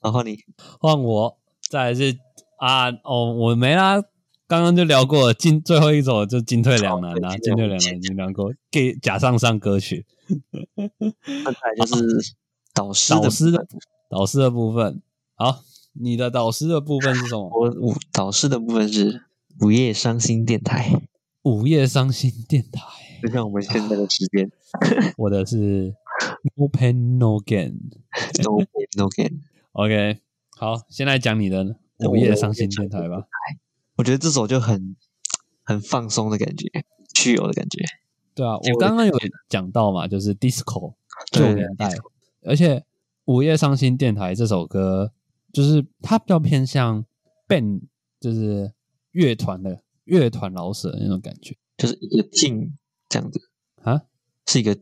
然后你换我，再来是啊哦，我没啦。刚刚就聊过了，进最后一首就进退两难啦、进退两难已经聊过，给假上上歌曲。那再来 就是导师的导师的部分导师的部分，好，你的导师的部分是什么？我我导师的部分是午夜伤心电台，午夜伤心电台，就像我们现在的时间我的是 No Pain No Gain。，no pain no gain。OK，好，现在讲你的午夜伤心电台吧。我觉得这首就很很放松的感觉，去油的感觉。对啊，我刚刚有讲到嘛，就是 disco 对旧年代，而且《午夜伤心电台》这首歌，就是它比较偏向 band，就是乐团的乐团老舍的那种感觉就是一个 team 这样子，啊。是一个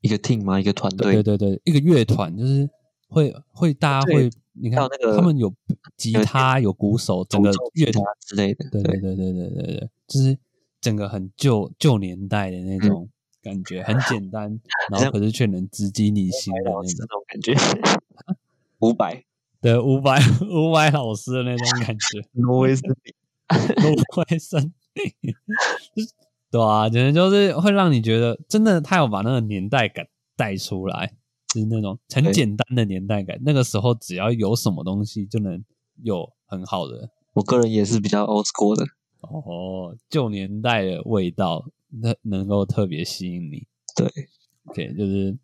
一个 team 吗？一个团队？对对对，一个乐团就是会会大家会，你看那个他们有吉他有鼓手，整个乐团，之类的。对对对对对对对，就是整个很旧旧年代的那种感觉，很简单，然后可是却能直击你心的那种。感觉。五百，对，五百 五百老师的那种感觉，挪威森林，不会生病，就是对啊，简直就是会让你觉得，真的他有把那个年代感带出来，就是那种很简单的年代感。那个时候只要有什么东西，就能有很好的我个人也是比较 old school 的。哦旧年代的味道，那能够特别吸引你。对，OK，就是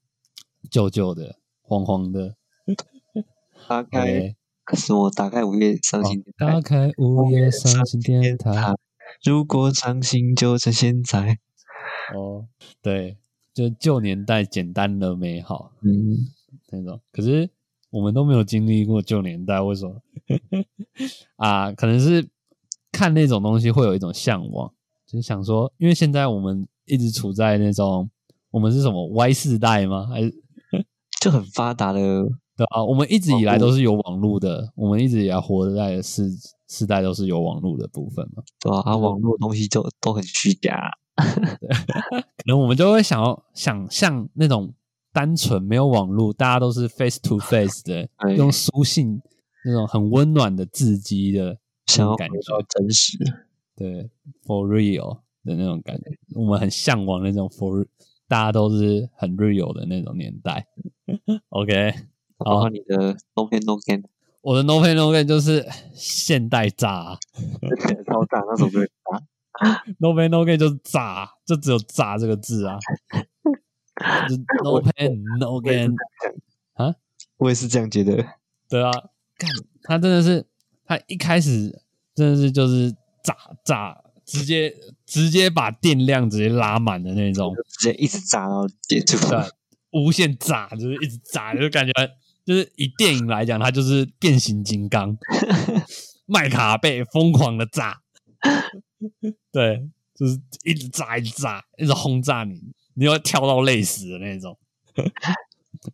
旧旧的、黄黄的。打开 OK，是我打开午夜伤心电台打。开午夜伤心电台。如果伤心就趁现在。哦，对，就旧年代简单的美好嗯，那种。可是我们都没有经历过旧年代，为什么？啊，可能是看那种东西会有一种向往，就是想说，因为现在我们一直处在那种，我们是什么 Y 世代吗？还是 就很发达的对啊，我们一直以来都是有网络的，我们一直以来活在的世世代都是有网络的部分嘛。对吧、啊？网络东西就都很虚假，可能我们就会想要想象那种单纯没有网络，大家都是 face to face 的，哎用书信那种很温暖的字迹的想要感回到觉，真实。对，for real 的那种感觉，我们很向往那种 for 大家都是很 real 的那种年代。OK，包括你的 No Pain No Gain，我的 No Pain No Gain 就是现代炸啊、超炸那首歌很大，No pain no gain 就是炸，就只有炸这个字啊。就 no pain no gain，啊，我也是这样觉得。对啊，干他真的是，他一开始真的是就是炸炸，直接直接把电量直接拉满的那种，直接一直炸到结束。对，无限炸，就是一直炸，就感觉就是以电影来讲，它就是变形金刚，麦卡贝疯狂的炸，对，就是一直炸，一直炸，一直轰炸你，你要跳到累死的那种。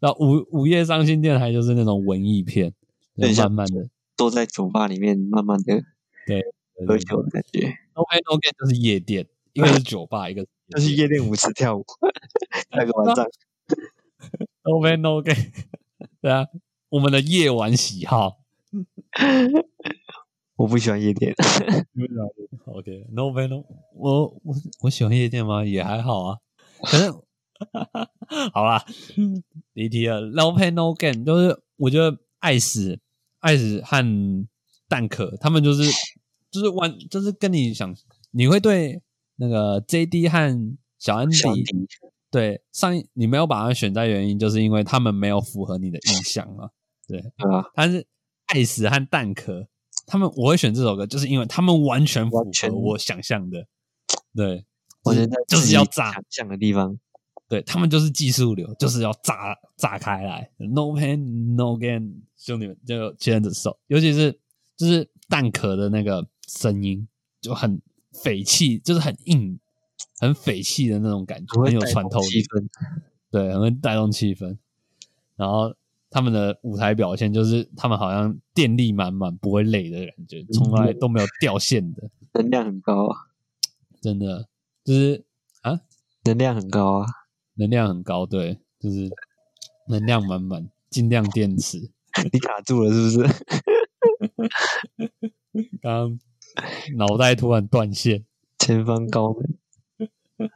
那午午夜伤心电台就是那种文艺片，对慢慢的，都在酒吧里面慢慢的对喝酒的感觉，No Pain No Gain 就是夜店，一个是酒吧，一个就是夜店舞池跳舞，那个晚上 No Pain No Gain，对啊，我们的夜晚喜好。我不喜欢夜店，OK，No Pain No，我我我喜欢夜店吗？也还好啊，可是 好啦，离题了。No Pain No Gain 就是我觉得爱死爱死和蛋壳他们就是 就是完就是跟你想，你会对那个 JD 和小安迪对上一你没有把他选在原因，就是因为他们没有符合你的印象嘛。对，对吧？但是爱死和蛋壳，他们我会选这首歌，就是因为他们完全符合我想象的。对，我觉得就是要炸想，象的地方，对他们就是技术流，就是要炸炸开来，no pain no gain，兄弟们就牵着手，尤其是就是蛋壳的那个声音就很匪气，就是很硬、很匪气的那种感觉，很有穿透力。对，很会带动气氛。然后他们的舞台表现就是他们好像电力满满，不会累的感觉，从来都没有掉线的，能量很高啊，真的就是啊，能量很高啊，能量很高，对，就是能量满满，尽量电池。你卡住了是不是？刚刚脑袋突然断线。前方高能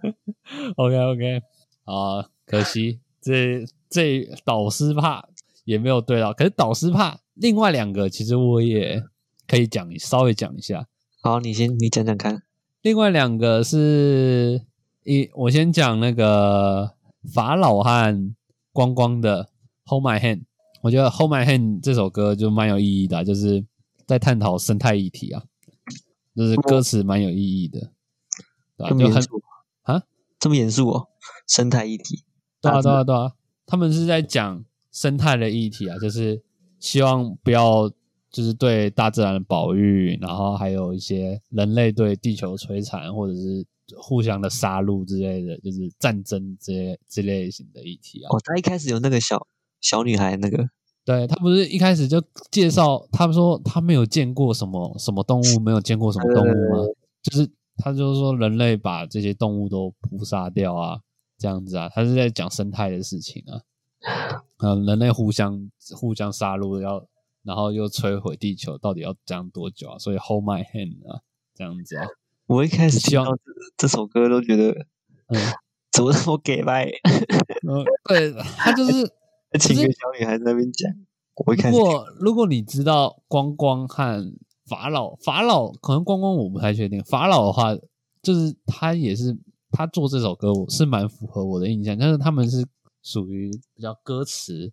，OK OK，啊，可惜这这导师怕也没有对到，可是导师怕另外两个其实我也可以讲稍微讲一下。好，你先你讲讲看。另外两个是一，我先讲那个法老和光光的《Hold My Hand》，我觉得《Hold My Hand》这首歌就蛮有意义的啊，就是在探讨生态议题啊，就是歌词蛮有意义的，对吧、就很这么严肃啊，这么严肃哦，生态议题。对啊，对啊，对啊，他们是在讲生态的议题啊，就是希望不要就是对大自然的保育，然后还有一些人类对地球摧残或者是互相的杀戮之类的，就是战争这些这类型的议题啊。哦，他一开始有那个小小女孩那个，对他不是一开始就介绍，他们说他没有见过什么什么动物，没有见过什么动物吗？就是他就是说人类把这些动物都捕杀掉啊，这样子啊，他是在讲生态的事情啊。嗯，人类互相互相杀戮，要然后又摧毁地球，到底要这样多久啊？所以 Hold my hand 啊，这样子啊，我一开始希望听到这这首歌都觉得嗯，怎么那么给掰，呃对他就是 请个小女孩在那边讲。我一开始如果如果你知道光光和法老，法老可能光光我不太确定，法老的话，就是他也是他做这首歌，我是蛮符合我的印象，但是他们是属于比较歌词，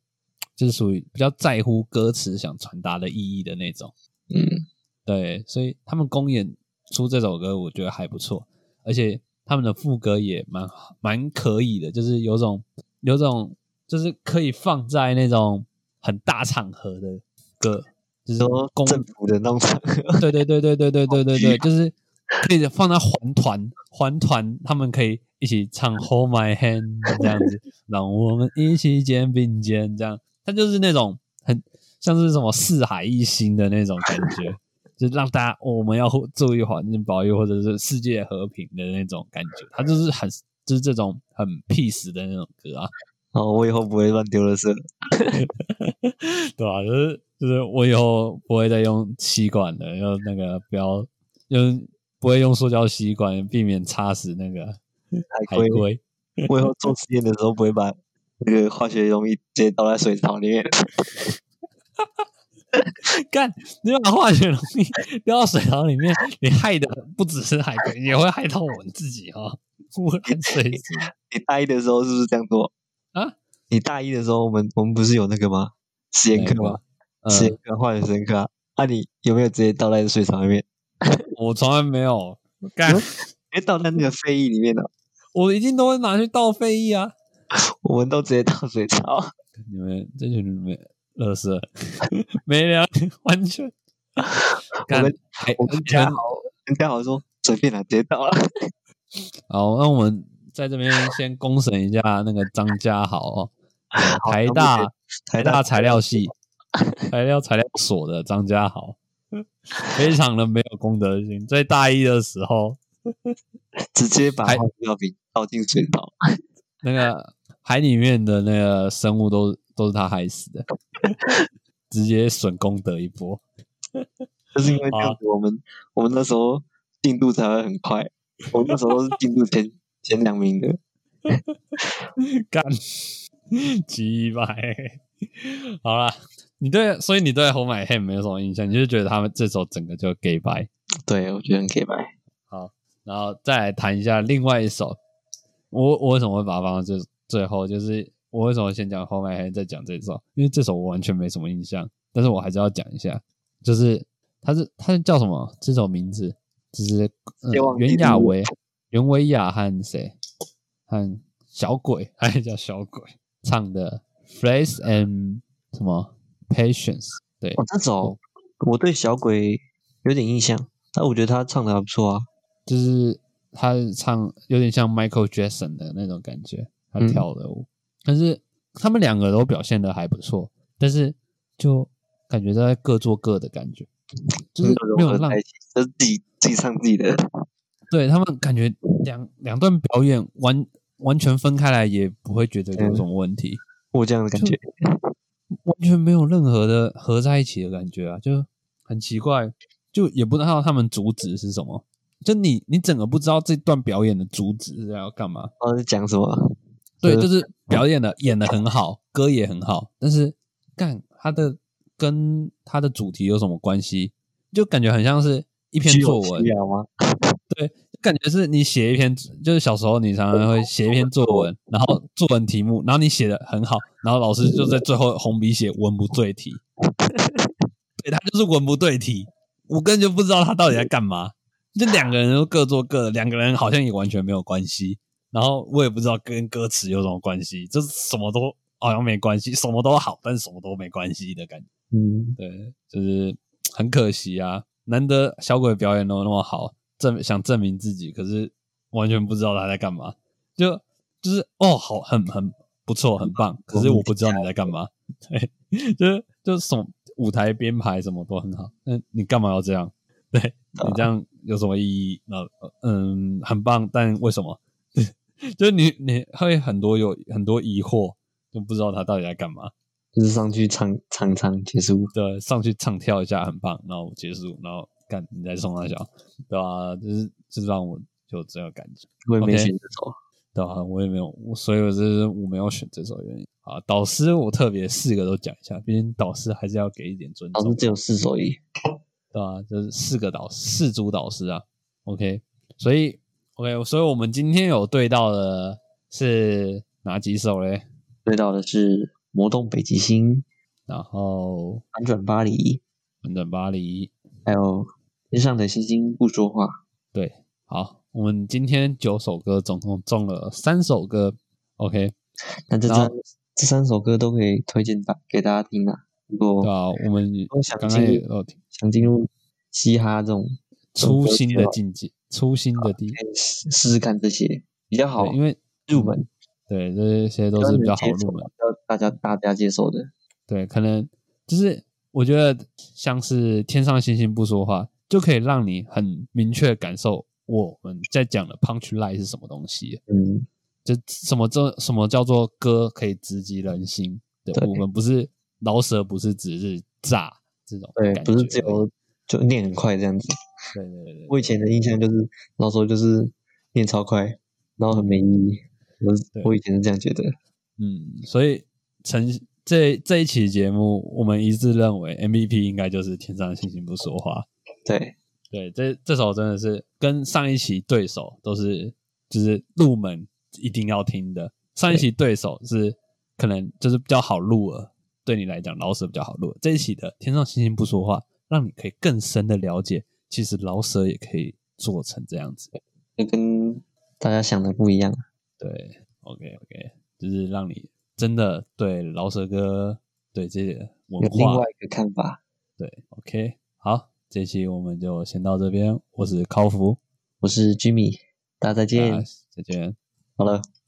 就是属于比较在乎歌词想传达的意义的那种。嗯，对，所以他们公演出这首歌，我觉得还不错，而且他们的副歌也蛮蛮可以的，就是有种有种就是可以放在那种很大场合的歌，就是说公政府的那种场合，对对对对对对对对对，就是可以放在环团环团，他们可以一起唱《Hold My Hand》这样子，让我们一起肩并肩这样。它就是那种很像是什么四海一心的那种感觉，就让大家、哦我们要注意环境保育或者是世界和平的那种感觉。它就是很就是这种很 peace 的那种歌啊，哦，我以后不会乱丢垃圾了。对吧、就是就是我以后不会再用吸管了，要那个不要用不会用塑胶吸管，避免擦死那个海海龟，龟。我以后做实验的时候不会把那个化学溶液直接倒在水槽里面。干，你把化学溶液丢到水槽里面，你害的不只是海龟，也会害到我们自己哈、哦。污染水质你大一的时候是不是这样做？啊？你大一的时候，我们我们不是有那个吗？实验课吗？实验嗯，课化学实验课啊？啊，你有没有直接倒在水槽里面？我从来没有干，直接倒在那个废液里面的、我一定都会拿去倒废液啊。我们都直接倒水槽。你们这群人没乐色，没良心，完全。我们还我跟完全嘉豪跟嘉豪说随便啦，直接倒了。好，那我们在这边先公审一下那个张家豪哦，台大台大材料系材料材料所的张家豪，非常的没有公德心，在大一的时候，直接把化还学药品倒进水槽。那个海里面的那个生物都都是他害死的，直接损功德一波。就是因为这样子，我们我们那时候进度才会很快。我们那时候都是进度前 前两名的。干鸡掰。好啦，你对，所以你对《Hold My Hand》没有什么印象，你就觉得他们这首整个就 gay 掰。对，我觉得很 gay 白。好，然后再来谈一下另外一首，我我为什么会把它放到最最后？就是我为什么先讲《Hold My Hand》，再讲这首？因为这首我完全没什么印象，但是我还是要讲一下，就是它是它是叫什么？这首名字就是、袁娅维、袁维娅和谁？和小鬼，还是叫小鬼唱的《Face and 什么 Patience》？对，哦，这首我对小鬼有点印象，但我觉得他唱的还不错啊。就是他唱有点像 Michael Jackson 的那种感觉，他嗯跳的舞，但是他们两个都表现的还不错，但是就感觉在各做各的感觉，就是没有让就是自己自己唱自己的。对他们感觉两两段表演完完全分开来，也不会觉得有什么问题，我这样的感觉，完全没有任何的合在一起的感觉啊，就很奇怪，就也不知道他们主旨是什么。就你，你整个不知道这段表演的主旨是要干嘛？不知道在讲什么。对，就是表演的演的很好，歌也很好，但是干他的跟他的主题有什么关系？就感觉很像是一篇作文吗？对，感觉是你写一篇，就是小时候你常常会写一篇作文，然后作文题目，然后你写的很好，然后老师就在最后红笔写文不对题，对他就是文不对题，我根本就不知道他到底在干嘛，就两个人都各做各的，两个人好像也完全没有关系，然后我也不知道跟歌词有什么关系，就是什么都好像没关系，什么都好，但是什么都没关系的感觉。嗯，对，就是很可惜啊，难得小鬼表演都那么好，证想证明自己，可是完全不知道他在干嘛，就就是哦，好，很很不错，很棒，可是我不知道你在干嘛，对，就是就是什么舞台编排什么都很好，那你干嘛要这样？对你这样有什么意义？那嗯，很棒，但为什么？就是你你会很多有很多疑惑，就不知道他到底在干嘛。就是上去唱唱唱结束。对，上去唱跳一下很棒，然后结束，然后干你再送他小，对吧、就是就是让我就有这个感觉，我也没选这首。对吧、我也没有，所以我就是我没有选这首原因啊。导师我特别四个都讲一下，毕竟导师还是要给一点尊重导师，只有四首一。对吧、就是四个导四组导师啊，OK，所以 OK，所以我们今天有对到的是哪几首嘞？对到的是《魔动北极星》、《然后反转巴黎》，反转巴黎，还有《天上的星星不说话》。对，好，我们今天九首歌，总共中了三首歌，OK，那这三这三首歌都可以推荐大给大家听啊。如果对啊，我们想刚刚也进有听想进入嘻哈这种初心的境界，初心的地，试试试看这些比较好，因为入门，对这些都是比较好入门，要大家大家接受的。对，可能就是我觉得像是天上星星不说话，就可以让你很明确感受我们在讲的 punch line 是什么东西。嗯，就什么这什么叫做歌可以直击人心？对，对我们不是饶舌，不是只是炸这种对，不是只有就念很快这样子。对对对对，我以前的印象就是老说就是练超快，然后很没意义。我我以前是这样觉得。嗯，所以成这这一期节目，我们一致认为 MVP 应该就是天上的星星不说话。对，对，这这首真的是跟上一期对手都是就是入门一定要听的。上一期对手是可能就是比较好入耳，对你来讲老舍比较好入耳。这一期的天上星星不说话，让你可以更深的了解，其实老舍也可以做成这样子。就跟大家想的不一样。对，OK OK，就是让你真的对老舍歌对这些文化有另外一个看法。对 OK 好，这期我们就先到这边。我是高福，我是 Jimmy，大家再见。再见。好了。